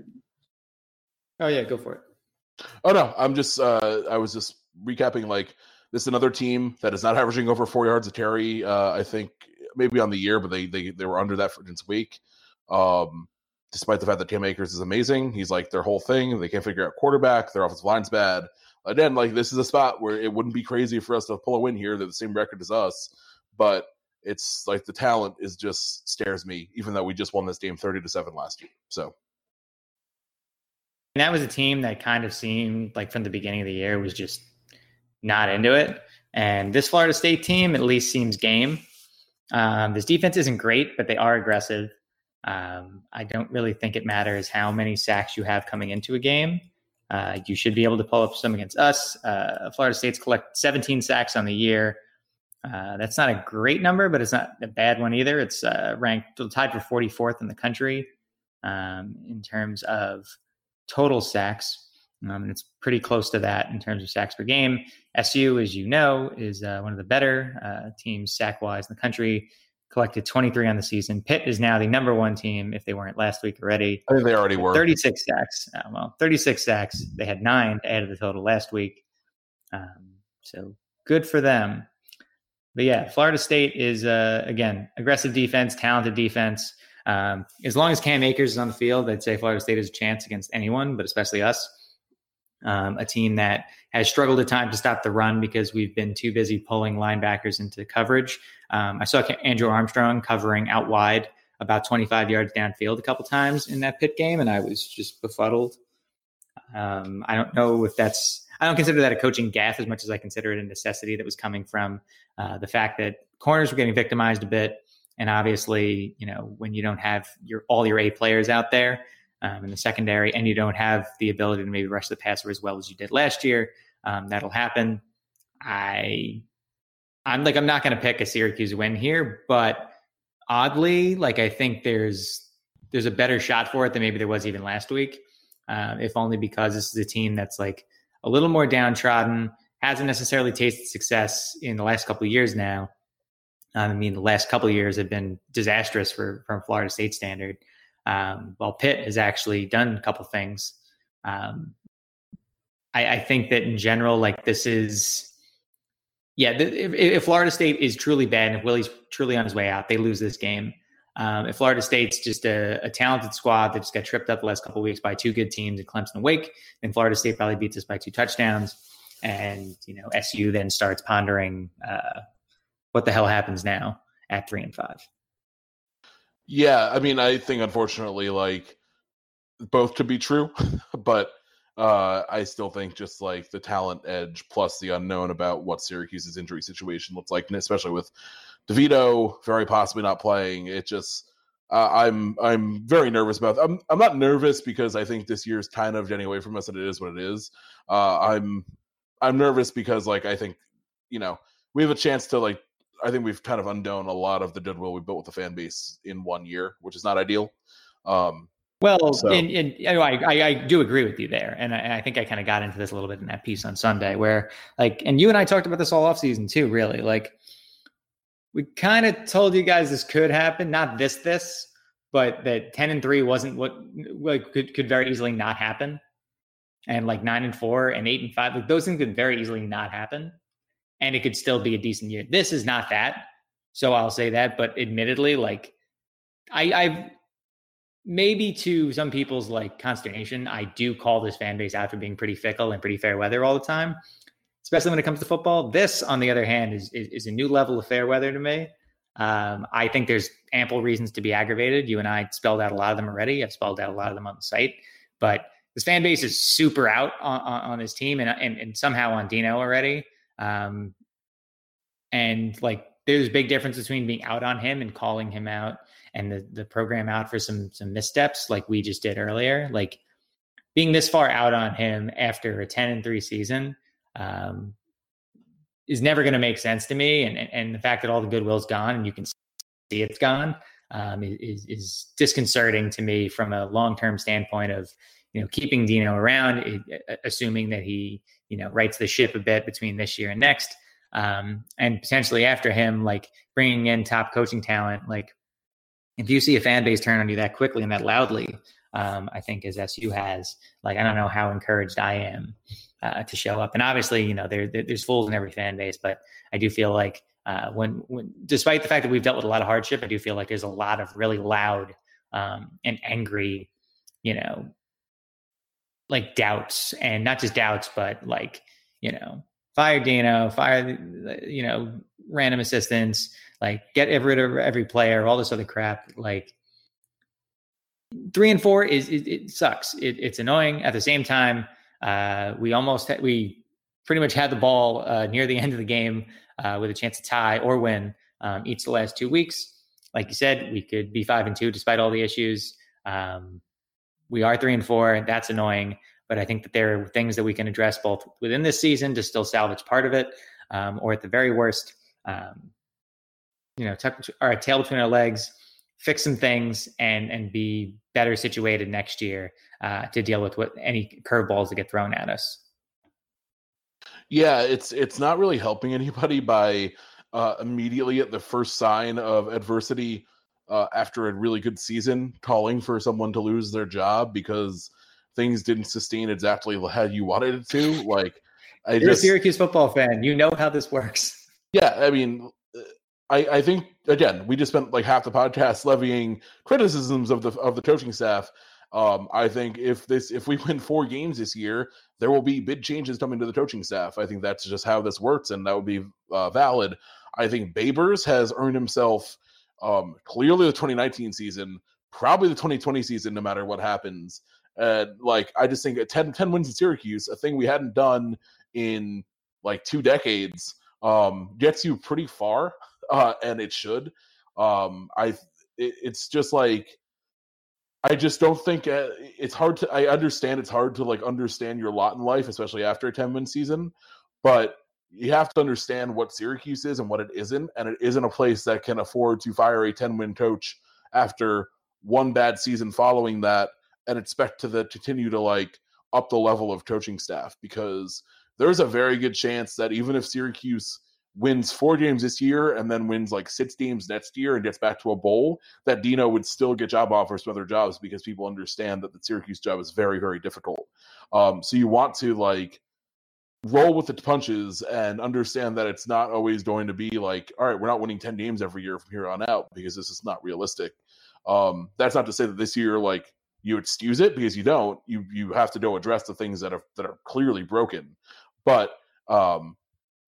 A: Oh yeah, go for it.
B: Oh no, I'm just uh I was just recapping like this is another team that is not averaging over four yards of carry. Uh I think maybe on the year, but they they they were under that for this week. Um despite the fact that Cam Akers is amazing. He's like their whole thing. They can't figure out quarterback, their offensive line's bad. Again, like this is a spot where it wouldn't be crazy for us to pull a win here. They're the same record as us, but it's like the talent is just stares me, even though we just won this game 30 to 7 last year. So
A: And that was a team that kind of seemed like from the beginning of the year was just not into it. And this Florida State team at least seems game. Um, this defense isn't great, but they are aggressive. Um, I don't really think it matters how many sacks you have coming into a game. Uh, you should be able to pull up some against us. Uh, Florida State's collect 17 sacks on the year. Uh, that's not a great number, but it's not a bad one either. It's uh, ranked tied for 44th in the country um, in terms of total sacks. Um, and it's pretty close to that in terms of sacks per game. SU, as you know, is uh, one of the better uh, teams sack wise in the country. Collected 23 on the season. Pitt is now the number one team if they weren't last week already.
B: I think they already were.
A: 36 sacks. Uh, well, 36 sacks. They had nine to add to the total last week. Um, so good for them. but yeah, Florida State is uh, again aggressive defense, talented defense. Um, as long as Cam Akers is on the field, I'd say Florida State has a chance against anyone, but especially us. Um, a team that has struggled at times to stop the run because we've been too busy pulling linebackers into coverage. Um, I saw Andrew Armstrong covering out wide about 25 yards downfield a couple times in that Pitt game, and I was just befuddled. Um, I don't know if that's I don't consider that a coaching gaffe as much as I consider it a necessity that was coming from uh, the fact that corners were getting victimized a bit, and obviously, you know, when you don't have your all your A players out there um, in the secondary, and you don't have the ability to maybe rush the passer as well as you did last year, um, that'll happen. I, I'm like, I'm not going to pick a Syracuse win here, but oddly, like I think there's there's a better shot for it than maybe there was even last week. Uh, if only because this is a team that's like a little more downtrodden, hasn't necessarily tasted success in the last couple of years now. Um, I mean, the last couple of years have been disastrous for from Florida State standard. Um, while Pitt has actually done a couple things, um, I, I, think that in general, like this is, yeah, the, if, if, Florida State is truly bad and if Willie's truly on his way out, they lose this game. Um, if Florida State's just a, a, talented squad that just got tripped up the last couple weeks by two good teams in Clemson and Wake, then Florida State probably beats us by two touchdowns. And you know, SU then starts pondering uh, what the hell happens now at three and five.
B: Yeah, I mean, I think unfortunately, like both to be true, but uh, I still think just like the talent edge plus the unknown about what Syracuse's injury situation looks like, and especially with DeVito very possibly not playing, it just uh, I'm I'm very nervous about. I'm I'm not nervous because I think this year's kind of getting away from us, and it is what it is. Uh, I'm I'm nervous because like I think you know we have a chance to like I think we've kind of undone a lot of the goodwill we built with the fan base in one year, which is not ideal. Um,
A: well, so. and, I, I, I, do agree with you there, and I, I think I kind of got into this a little bit in that piece on Sunday, where like, and you and I talked about this all off season too. Really, like, we kind of told you guys this could happen, not this this, but that ten and three wasn't what like could could very easily not happen, and like nine and four and eight and five, like those things could very easily not happen, and it could still be a decent year. This is not that, so I'll say that. But admittedly, like, I I've maybe to some people's like consternation, I do call this fan base out for being pretty fickle and pretty fair weather all the time, especially when it comes to football. This, on the other hand, is is, is a new level of fair weather to me. Um, I think there's ample reasons to be aggravated. You and I spelled out a lot of them already. I've spelled out a lot of them on the site, but this fan base is super out on, on, on this team and, and, and somehow on Dino already. Um, and like, there's a big difference between being out on him and calling him out and the the program out for some some missteps like we just did earlier. Like being this far out on him after a 10 and 3 season um, is never going to make sense to me. And, and the fact that all the goodwill's gone and you can see it's gone um, is, is disconcerting to me from a long term standpoint of you know keeping Dino around, assuming that he you know rights the ship a bit between this year and next, um, and potentially after him, like bringing in top coaching talent like if you see a fan base turn on you that quickly and that loudly, um, I think as SU has, like I don't know how encouraged I am uh, to show up. And obviously, you know, there, there's fools in every fan base, but I do feel like uh, when, when, despite the fact that we've dealt with a lot of hardship, I do feel like there's a lot of really loud um, and angry, you know, like doubts, and not just doubts, but like you know, fire Dino, fire, you know, random assistants like get rid of every player, all this other crap. Like three and four is it, it sucks. It, it's annoying. At the same time, uh, we almost had, we pretty much had the ball uh, near the end of the game uh, with a chance to tie or win um, each the last two weeks. Like you said, we could be five and two despite all the issues. Um, we are three and four. That's annoying, but I think that there are things that we can address both within this season to still salvage part of it, um, or at the very worst, um, you know, tuck our tail between our legs, fix some things, and and be better situated next year uh, to deal with what any curveballs that get thrown at us.
B: Yeah, it's it's not really helping anybody by uh, immediately at the first sign of adversity uh, after a really good season, calling for someone to lose their job because things didn't sustain exactly how you wanted it to. Like,
A: I You're just, a Syracuse football fan. You know how this works.
B: Yeah, I mean, I, I think again we just spent like half the podcast levying criticisms of the of the coaching staff. Um, I think if this if we win four games this year, there will be big changes coming to the coaching staff. I think that's just how this works, and that would be uh, valid. I think Babers has earned himself um, clearly the 2019 season, probably the 2020 season, no matter what happens. And like I just think 10, 10 wins in Syracuse, a thing we hadn't done in like two decades, um, gets you pretty far, uh, and it should. Um, I it, it's just like I just don't think uh, it's hard to. I understand it's hard to like understand your lot in life, especially after a ten win season. But you have to understand what Syracuse is and what it isn't, and it isn't a place that can afford to fire a ten win coach after one bad season following that and expect to the, continue to like up the level of coaching staff because there's a very good chance that even if Syracuse wins four games this year and then wins like six games next year and gets back to a bowl, that Dino would still get job offers from other jobs because people understand that the Syracuse job is very, very difficult. Um, so you want to like roll with the punches and understand that it's not always going to be like, all right, we're not winning 10 games every year from here on out because this is not realistic. Um, that's not to say that this year, like, you excuse it because you don't. You you have to go address the things that are that are clearly broken. But um,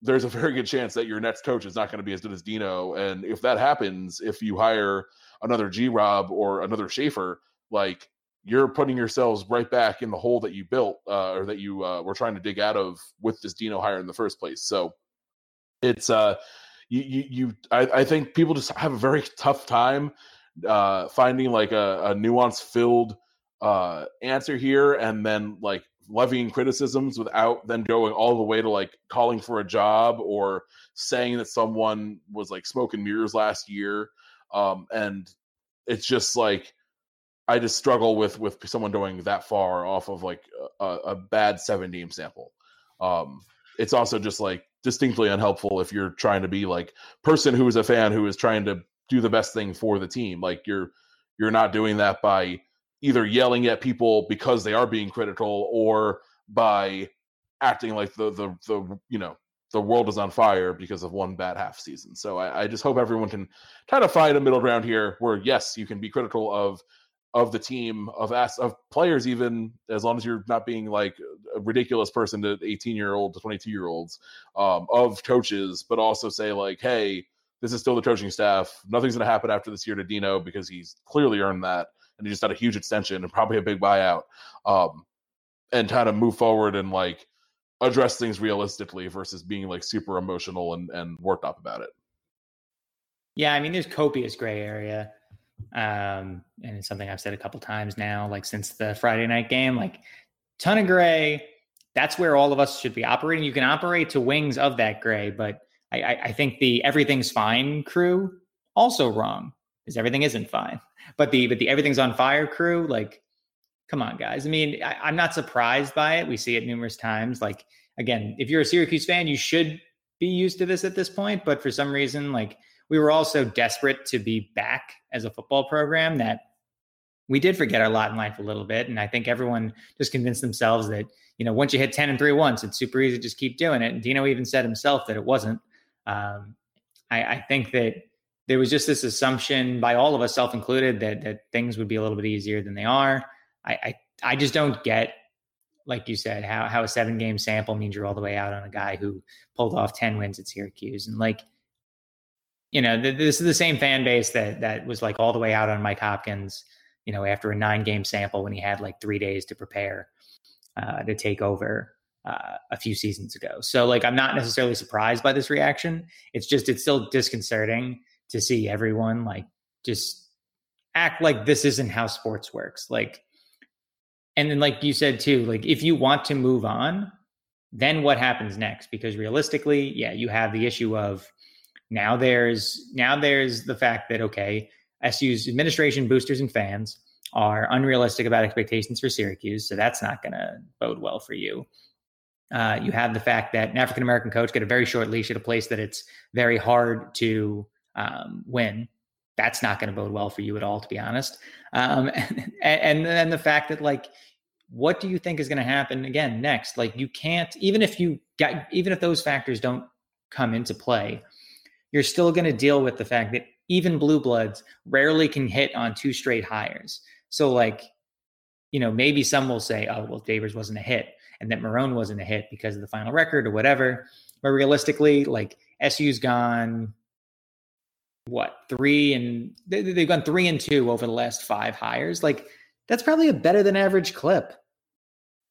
B: there's a very good chance that your next coach is not going to be as good as Dino. And if that happens, if you hire another G Rob or another Shafer, like you're putting yourselves right back in the hole that you built uh, or that you uh, were trying to dig out of with this Dino hire in the first place. So it's uh, you you, you I, I think people just have a very tough time uh, finding like a, a nuance filled uh, answer here and then like levying criticisms without then going all the way to like calling for a job or saying that someone was like smoke and mirrors last year um and it's just like i just struggle with with someone going that far off of like a, a bad seven game sample um it's also just like distinctly unhelpful if you're trying to be like person who is a fan who is trying to do the best thing for the team like you're you're not doing that by either yelling at people because they are being critical or by acting like the the the you know the world is on fire because of one bad half season. So I, I just hope everyone can kind of find a middle ground here where yes, you can be critical of of the team of us of players even as long as you're not being like a ridiculous person to 18 year old to 22 year olds um, of coaches but also say like hey this is still the coaching staff nothing's going to happen after this year to dino because he's clearly earned that and he just had a huge extension and probably a big buyout, um, and kind of move forward and like address things realistically versus being like super emotional and and worked up about it.
A: Yeah, I mean, there's copious gray area, um, and it's something I've said a couple times now, like since the Friday night game, like ton of gray. That's where all of us should be operating. You can operate to wings of that gray, but I, I, think the everything's fine crew also wrong because everything isn't fine. But the but the everything's on fire crew, like, come on, guys. I mean, I, I'm not surprised by it. We see it numerous times. Like, again, if you're a Syracuse fan, you should be used to this at this point. But for some reason, like we were all so desperate to be back as a football program that we did forget our lot in life a little bit. And I think everyone just convinced themselves that, you know, once you hit 10 and 3 once, it's super easy to just keep doing it. And Dino even said himself that it wasn't. Um, I, I think that there was just this assumption by all of us, self included, that that things would be a little bit easier than they are. I I, I just don't get, like you said, how how a seven game sample means you're all the way out on a guy who pulled off ten wins at Syracuse, and like, you know, th- this is the same fan base that that was like all the way out on Mike Hopkins. You know, after a nine game sample when he had like three days to prepare uh, to take over. Uh, a few seasons ago. So, like, I'm not necessarily surprised by this reaction. It's just, it's still disconcerting to see everyone like just act like this isn't how sports works. Like, and then like you said too, like if you want to move on, then what happens next? Because realistically, yeah, you have the issue of now there's now there's the fact that okay, SU's administration, boosters, and fans are unrealistic about expectations for Syracuse, so that's not going to bode well for you. Uh, you have the fact that an African American coach get a very short leash at a place that it's very hard to um, win, that's not going to bode well for you at all, to be honest. Um, and, and then the fact that like, what do you think is going to happen again next? Like, you can't even if you got even if those factors don't come into play, you're still going to deal with the fact that even blue bloods rarely can hit on two straight hires. So, like, you know, maybe some will say, oh, well, Babers wasn't a hit and that Marrone wasn't a hit because of the final record or whatever. But realistically, like, SU's gone what three and they've gone three and two over the last five hires. Like, that's probably a better than average clip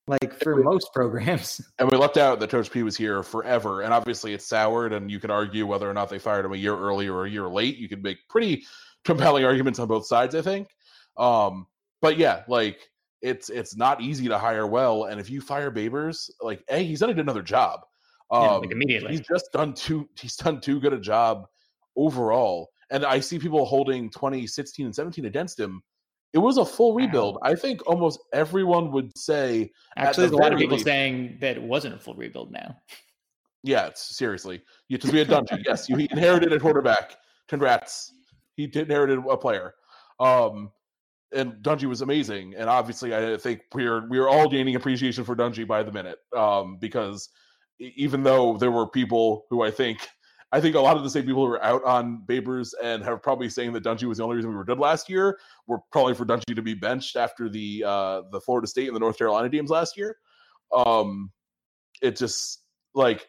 A: like for most programs.
B: And we left out that Coach P was here forever, and obviously it's soured, and you could argue whether or not they fired him a year early or a year late. You could make pretty compelling arguments on both sides, I think. Um, but yeah, like it's it's not easy to hire well, and if you fire Babers, like, hey, he's done another job.
A: Um, yeah, like immediately,
B: he's just done too. He's done too good a job overall, and I see people holding 2016 and 17 against him it was a full rebuild. I think almost everyone would say.
A: Actually, there's a lot of people least, saying that it wasn't a full rebuild now.
B: Yeah, it's seriously. Because we had Dungey. yes, you inherited a quarterback. Congrats. He did inherited a player. Um, and Dungey was amazing. And obviously, I think we're we're all gaining appreciation for Dungey by the minute. Um, because even though there were people who I think I think a lot of the same people who are out on Babers and have probably saying that Dungey was the only reason we were good last year were probably for Dungey to be benched after the uh, the Florida State and the North Carolina games last year. Um, it just like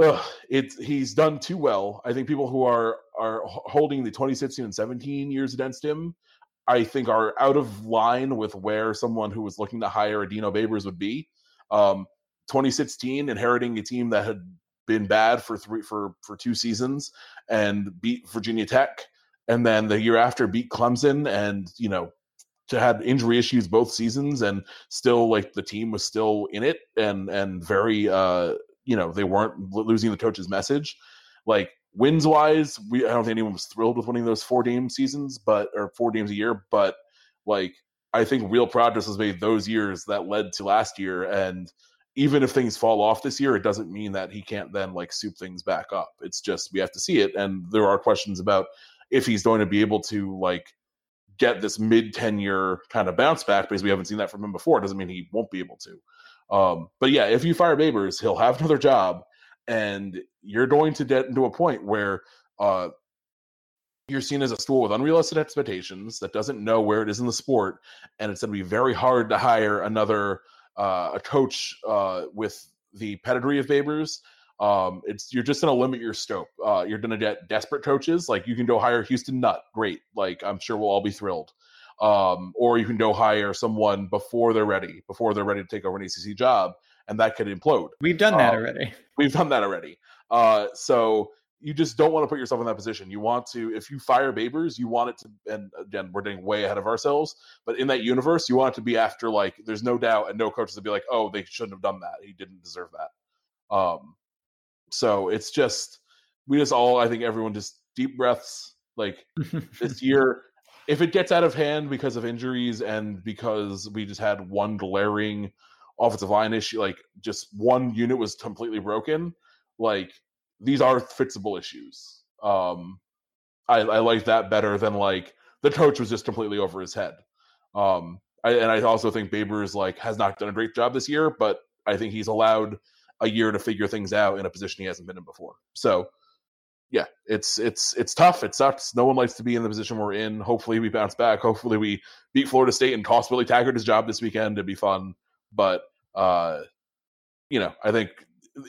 B: ugh, it he's done too well. I think people who are are holding the 2016 and 17 years against him, I think are out of line with where someone who was looking to hire a Dino Babers would be. Um, 2016, inheriting a team that had been bad for three for for two seasons and beat Virginia Tech, and then the year after beat Clemson, and you know to had injury issues both seasons, and still like the team was still in it, and and very uh you know they weren't losing the coach's message, like wins wise, we I don't think anyone was thrilled with winning those four game seasons, but or four games a year, but like I think real progress was made those years that led to last year, and even if things fall off this year, it doesn't mean that he can't then like soup things back up. It's just we have to see it, and there are questions about if he's going to be able to like get this mid tenure kind of bounce back because we haven't seen that from him before. It doesn't mean he won't be able to. Um, but yeah, if you fire Babers, he'll have another job, and you're going to get into a point where uh, you're seen as a school with unrealistic expectations that doesn't know where it is in the sport, and it's going to be very hard to hire another uh, a coach uh, with the pedigree of Babers, um, it's you're just going to limit your scope. Uh, you're going to get desperate coaches. Like you can go hire Houston Nutt, great. Like I'm sure we'll all be thrilled. Um, or you can go hire someone before they're ready, before they're ready to take over an ACC job, and that could implode.
A: We've done that um, already.
B: We've done that already. Uh, so you just don't want to put yourself in that position. You want to, if you fire Babers, you want it to, and again, we're getting way ahead of ourselves, but in that universe, you want it to be after like, there's no doubt and no coaches to be like, oh, they shouldn't have done that. He didn't deserve that. Um, so it's just, we just all, I think everyone just deep breaths. Like this year, if it gets out of hand because of injuries and because we just had one glaring offensive line issue, like just one unit was completely broken, like these are fixable issues. Um, I, I like that better than like the coach was just completely over his head. Um, I, and I also think Babers like has not done a great job this year, but I think he's allowed a year to figure things out in a position he hasn't been in before. So yeah, it's it's it's tough. It sucks. No one likes to be in the position we're in. Hopefully we bounce back. Hopefully we beat Florida State and cost Willie Taggart his job this weekend. It'd be fun. But uh, you know, I think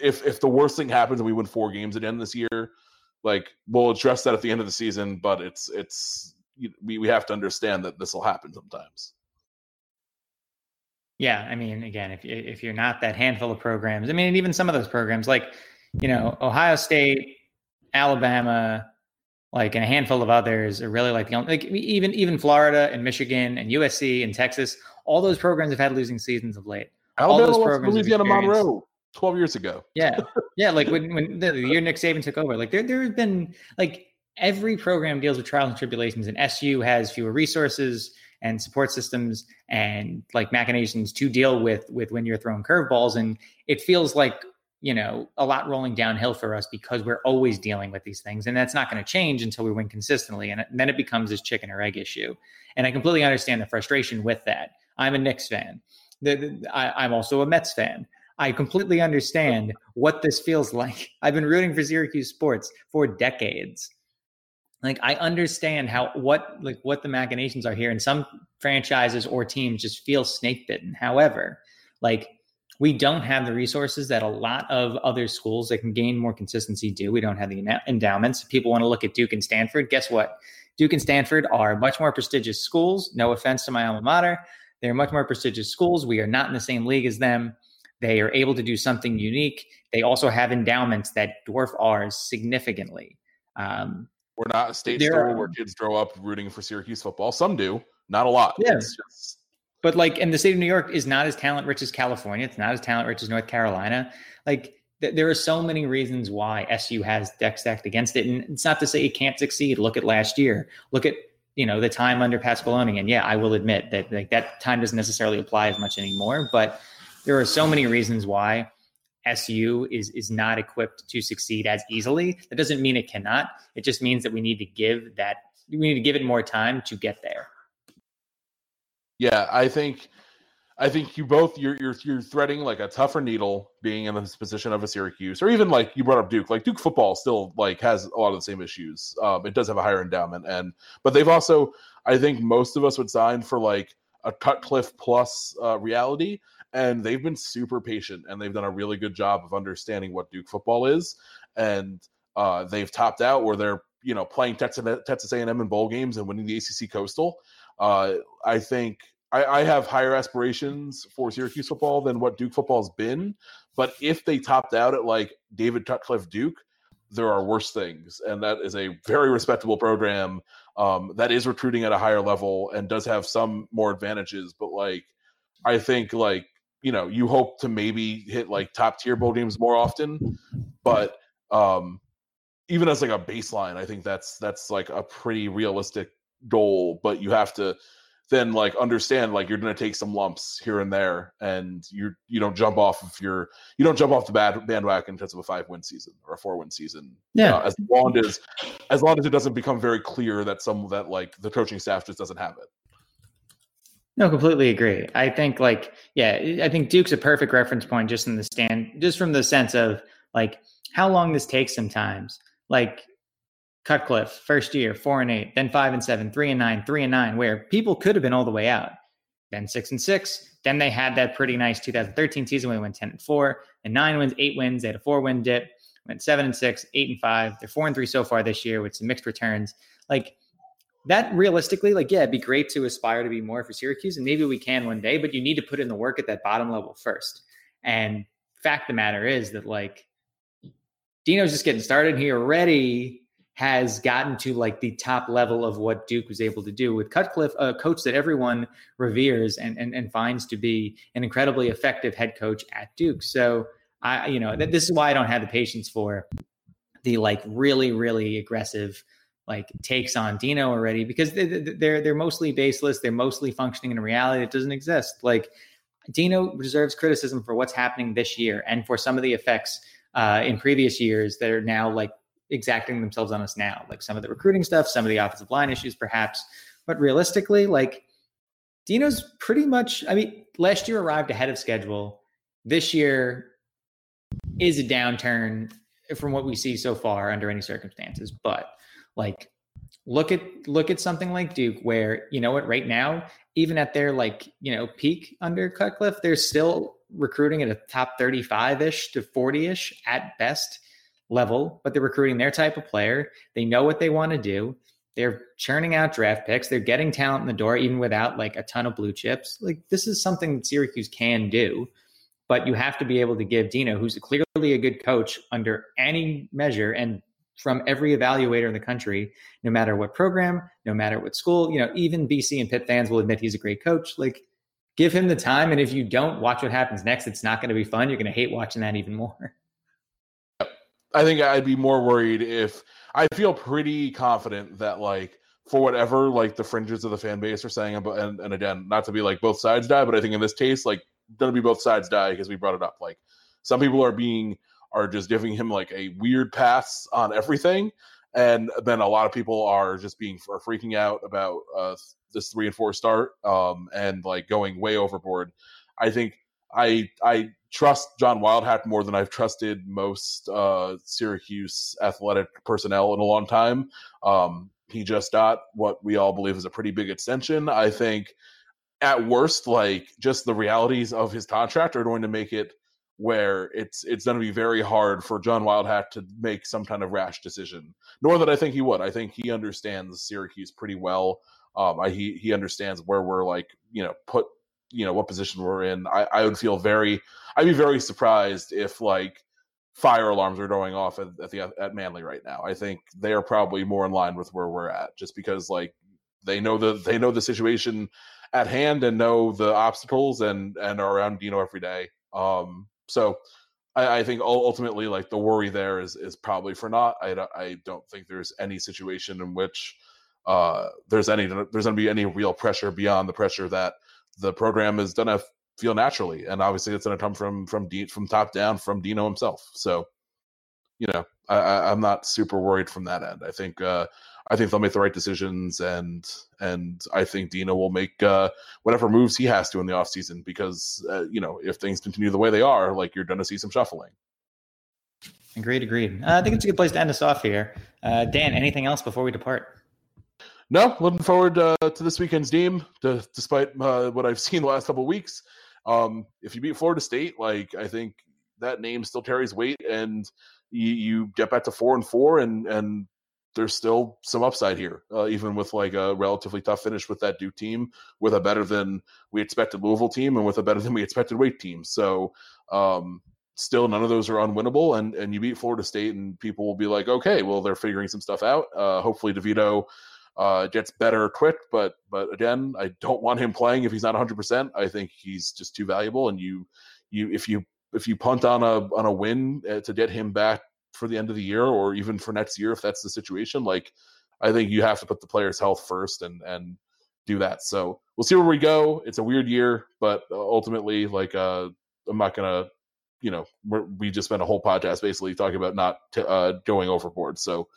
B: if if the worst thing happens and we win four games at the again this year, like we'll address that at the end of the season. But it's it's we we have to understand that this will happen sometimes.
A: Yeah, I mean, again, if if you're not that handful of programs, I mean, even some of those programs, like you know, Ohio State, Alabama, like and a handful of others, are really like the only, like even even Florida and Michigan and USC and Texas. All those programs have had losing seasons of late.
B: Alabama, all those programs Louisiana Monroe. 12 years ago.
A: yeah. Yeah. Like when, when the, the, year Nick Saban took over, like there, there has been like every program deals with trials and tribulations, and SU has fewer resources and support systems and like machinations to deal with with when you're throwing curveballs. And it feels like, you know, a lot rolling downhill for us because we're always dealing with these things. And that's not going to change until we win consistently. And then it becomes this chicken or egg issue. And I completely understand the frustration with that. I'm a Knicks fan. The, the, I, I'm also a Mets fan. I completely understand what this feels like. I've been rooting for Syracuse sports for decades. Like I understand how what like what the machinations are here and some franchises or teams just feel snake bitten. However, like we don't have the resources that a lot of other schools that can gain more consistency do. We don't have the endowments. If People want to look at Duke and Stanford. Guess what? Duke and Stanford are much more prestigious schools. No offense to my alma mater. They're much more prestigious schools. We are not in the same league as them. They are able to do something unique. They also have endowments that dwarf ours significantly. Um,
B: We're not a state school where kids grow up rooting for Syracuse football. Some do, not a lot.
A: Yeah. Just... But like, and the state of New York is not as talent rich as California. It's not as talent rich as North Carolina. Like, th- there are so many reasons why SU has deck stacked against it, and it's not to say it can't succeed. Look at last year. Look at you know the time under Pasqualoni, and yeah, I will admit that like that time doesn't necessarily apply as much anymore. But there are so many reasons why SU is is not equipped to succeed as easily. That doesn't mean it cannot. It just means that we need to give that we need to give it more time to get there.
B: Yeah, I think I think you both you're you're you're threading like a tougher needle being in this position of a Syracuse, or even like you brought up Duke. Like Duke football still like has a lot of the same issues. Um, it does have a higher endowment, and but they've also I think most of us would sign for like a Cutcliffe plus uh, reality, and they've been super patient and they've done a really good job of understanding what Duke football is, and uh, they've topped out where they're you know playing Texas Texas A&M in bowl games and winning the ACC Coastal. Uh, I think I, I, have higher aspirations for Syracuse football than what Duke football has been, but if they topped out at like David Cutcliffe Duke, there are worse things, and that is a very respectable program um, that is recruiting at a higher level and does have some more advantages. But like, I think like you know you hope to maybe hit like top tier bowl games more often but um even as like a baseline i think that's that's like a pretty realistic goal but you have to then like understand like you're going to take some lumps here and there and you you don't jump off of your you don't jump off the bad bandwagon in terms of a five win season or a four win season.
A: Yeah.
B: Uh, as long as as long as it doesn't become very clear that some that like the coaching staff just doesn't have it
A: no, completely agree. I think like yeah, I think Duke's a perfect reference point just in the stand, just from the sense of like how long this takes sometimes. Like Cutcliffe, first year, four and eight, then five and seven, three and nine, three and nine, where people could have been all the way out. Then six and six. Then they had that pretty nice 2013 season where they went 10 and four, and nine wins, eight wins. They had a four win dip, went seven and six, eight and five. They're four and three so far this year with some mixed returns. Like that realistically, like, yeah, it'd be great to aspire to be more for Syracuse, and maybe we can one day, but you need to put in the work at that bottom level first. And fact the matter is that like Dino's just getting started. He already has gotten to like the top level of what Duke was able to do with Cutcliffe, a coach that everyone reveres and and, and finds to be an incredibly effective head coach at Duke. So I, you know, th- this is why I don't have the patience for the like really, really aggressive like takes on Dino already because they're they're mostly baseless. They're mostly functioning in a reality that doesn't exist. Like Dino deserves criticism for what's happening this year and for some of the effects uh, in previous years that are now like exacting themselves on us now. Like some of the recruiting stuff, some of the offensive line issues, perhaps. But realistically, like Dino's pretty much. I mean, last year arrived ahead of schedule. This year is a downturn from what we see so far under any circumstances, but like look at look at something like Duke, where you know what, right now, even at their like you know peak under Cutcliffe, they're still recruiting at a top 35 ish to 40 ish at best level, but they're recruiting their type of player. They know what they want to do. They're churning out draft picks. They're getting talent in the door, even without like a ton of blue chips. Like this is something that Syracuse can do, but you have to be able to give Dino, who's clearly a good coach under any measure, and from every evaluator in the country, no matter what program, no matter what school. You know, even BC and Pitt fans will admit he's a great coach. Like, give him the time, and if you don't watch what happens next, it's not going to be fun. You're going to hate watching that even more.
B: I think I'd be more worried if I feel pretty confident that like for whatever like the fringes of the fan base are saying about and, and again not to be like both sides die but i think in this case like gonna be both sides die because we brought it up like some people are being are just giving him like a weird pass on everything. And then a lot of people are just being are freaking out about uh, this three and four start um, and like going way overboard. I think I I trust John Wildhack more than I've trusted most uh, Syracuse athletic personnel in a long time. Um, he just got what we all believe is a pretty big extension. I think at worst, like just the realities of his contract are going to make it where it's it's going to be very hard for John Wildhack to make some kind of rash decision. Nor that I think he would. I think he understands Syracuse pretty well. Um, I, he he understands where we're like you know put you know what position we're in. I, I would feel very I'd be very surprised if like fire alarms are going off at, at the at Manley right now. I think they are probably more in line with where we're at, just because like they know the they know the situation at hand and know the obstacles and and are around Dino every day. Um, so I, I, think ultimately like the worry there is is probably for not. I don't, I don't think there's any situation in which uh, there's any there's going to be any real pressure beyond the pressure that the program is going to feel naturally, and obviously it's going to come from from D, from top down from Dino himself. So, you know, I, am not super worried from that end. I think uh, I think they'll make the right decisions, and and I think Dino will make uh, whatever moves he has to in the offseason because uh, you know if things continue the way they are, like you're going to see some shuffling.
A: Agreed, agreed. Uh, I think it's a good place to end us off here. Uh, Dan, anything else before we depart?
B: No, looking forward uh, to this weekend's game. To, despite uh, what I've seen the last couple of weeks, um, if you beat Florida State, like I think that name still carries weight, and you, you get back to four and four, and and there's still some upside here, uh, even with like a relatively tough finish with that Duke team, with a better than we expected Louisville team, and with a better than we expected Wake team. So um, still, none of those are unwinnable, and and you beat Florida State, and people will be like, okay, well they're figuring some stuff out. Uh, hopefully, DeVito uh, gets better quick. But but again, I don't want him playing if he's not 100. percent I think he's just too valuable. And you you if you if you punt on a on a win uh, to get him back for the end of the year or even for next year if that's the situation, like I think you have to put the player's health first and and do that. So we'll see where we go. It's a weird year, but uh, ultimately, like uh, I'm not gonna you know, we just spent a whole podcast basically talking about not t- uh, going overboard. So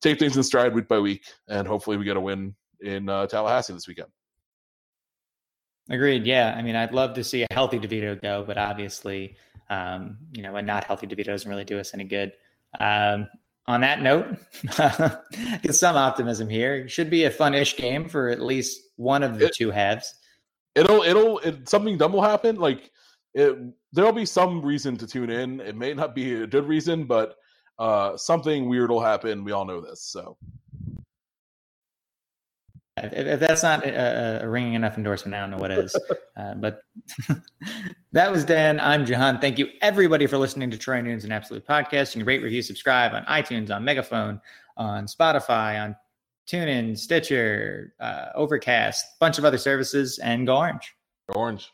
B: take things in stride week by week, and hopefully we get a win in uh, Tallahassee this weekend.
A: Agreed. Yeah, I mean, I'd love to see a healthy DeVito go, but obviously, um, you know, a not healthy DeVito doesn't really do us any good. Um, on that note, get some optimism here. It should be a fun-ish game for at least one of the it, two halves.
B: It'll, it'll, it, something dumb will happen. Like, it, there'll be some reason to tune in. It may not be a good reason, but uh, something weird will happen. We all know this. So,
A: if, if that's not a, a, ringing enough endorsement, I don't know what is. uh, but that was Dan. I'm John. Thank you everybody for listening to Troy Nunes and Absolute Podcast. You can rate, review, subscribe on iTunes, on Megaphone, on Spotify, on TuneIn, Stitcher, uh, Overcast, bunch of other services, and go orange.
B: Go orange.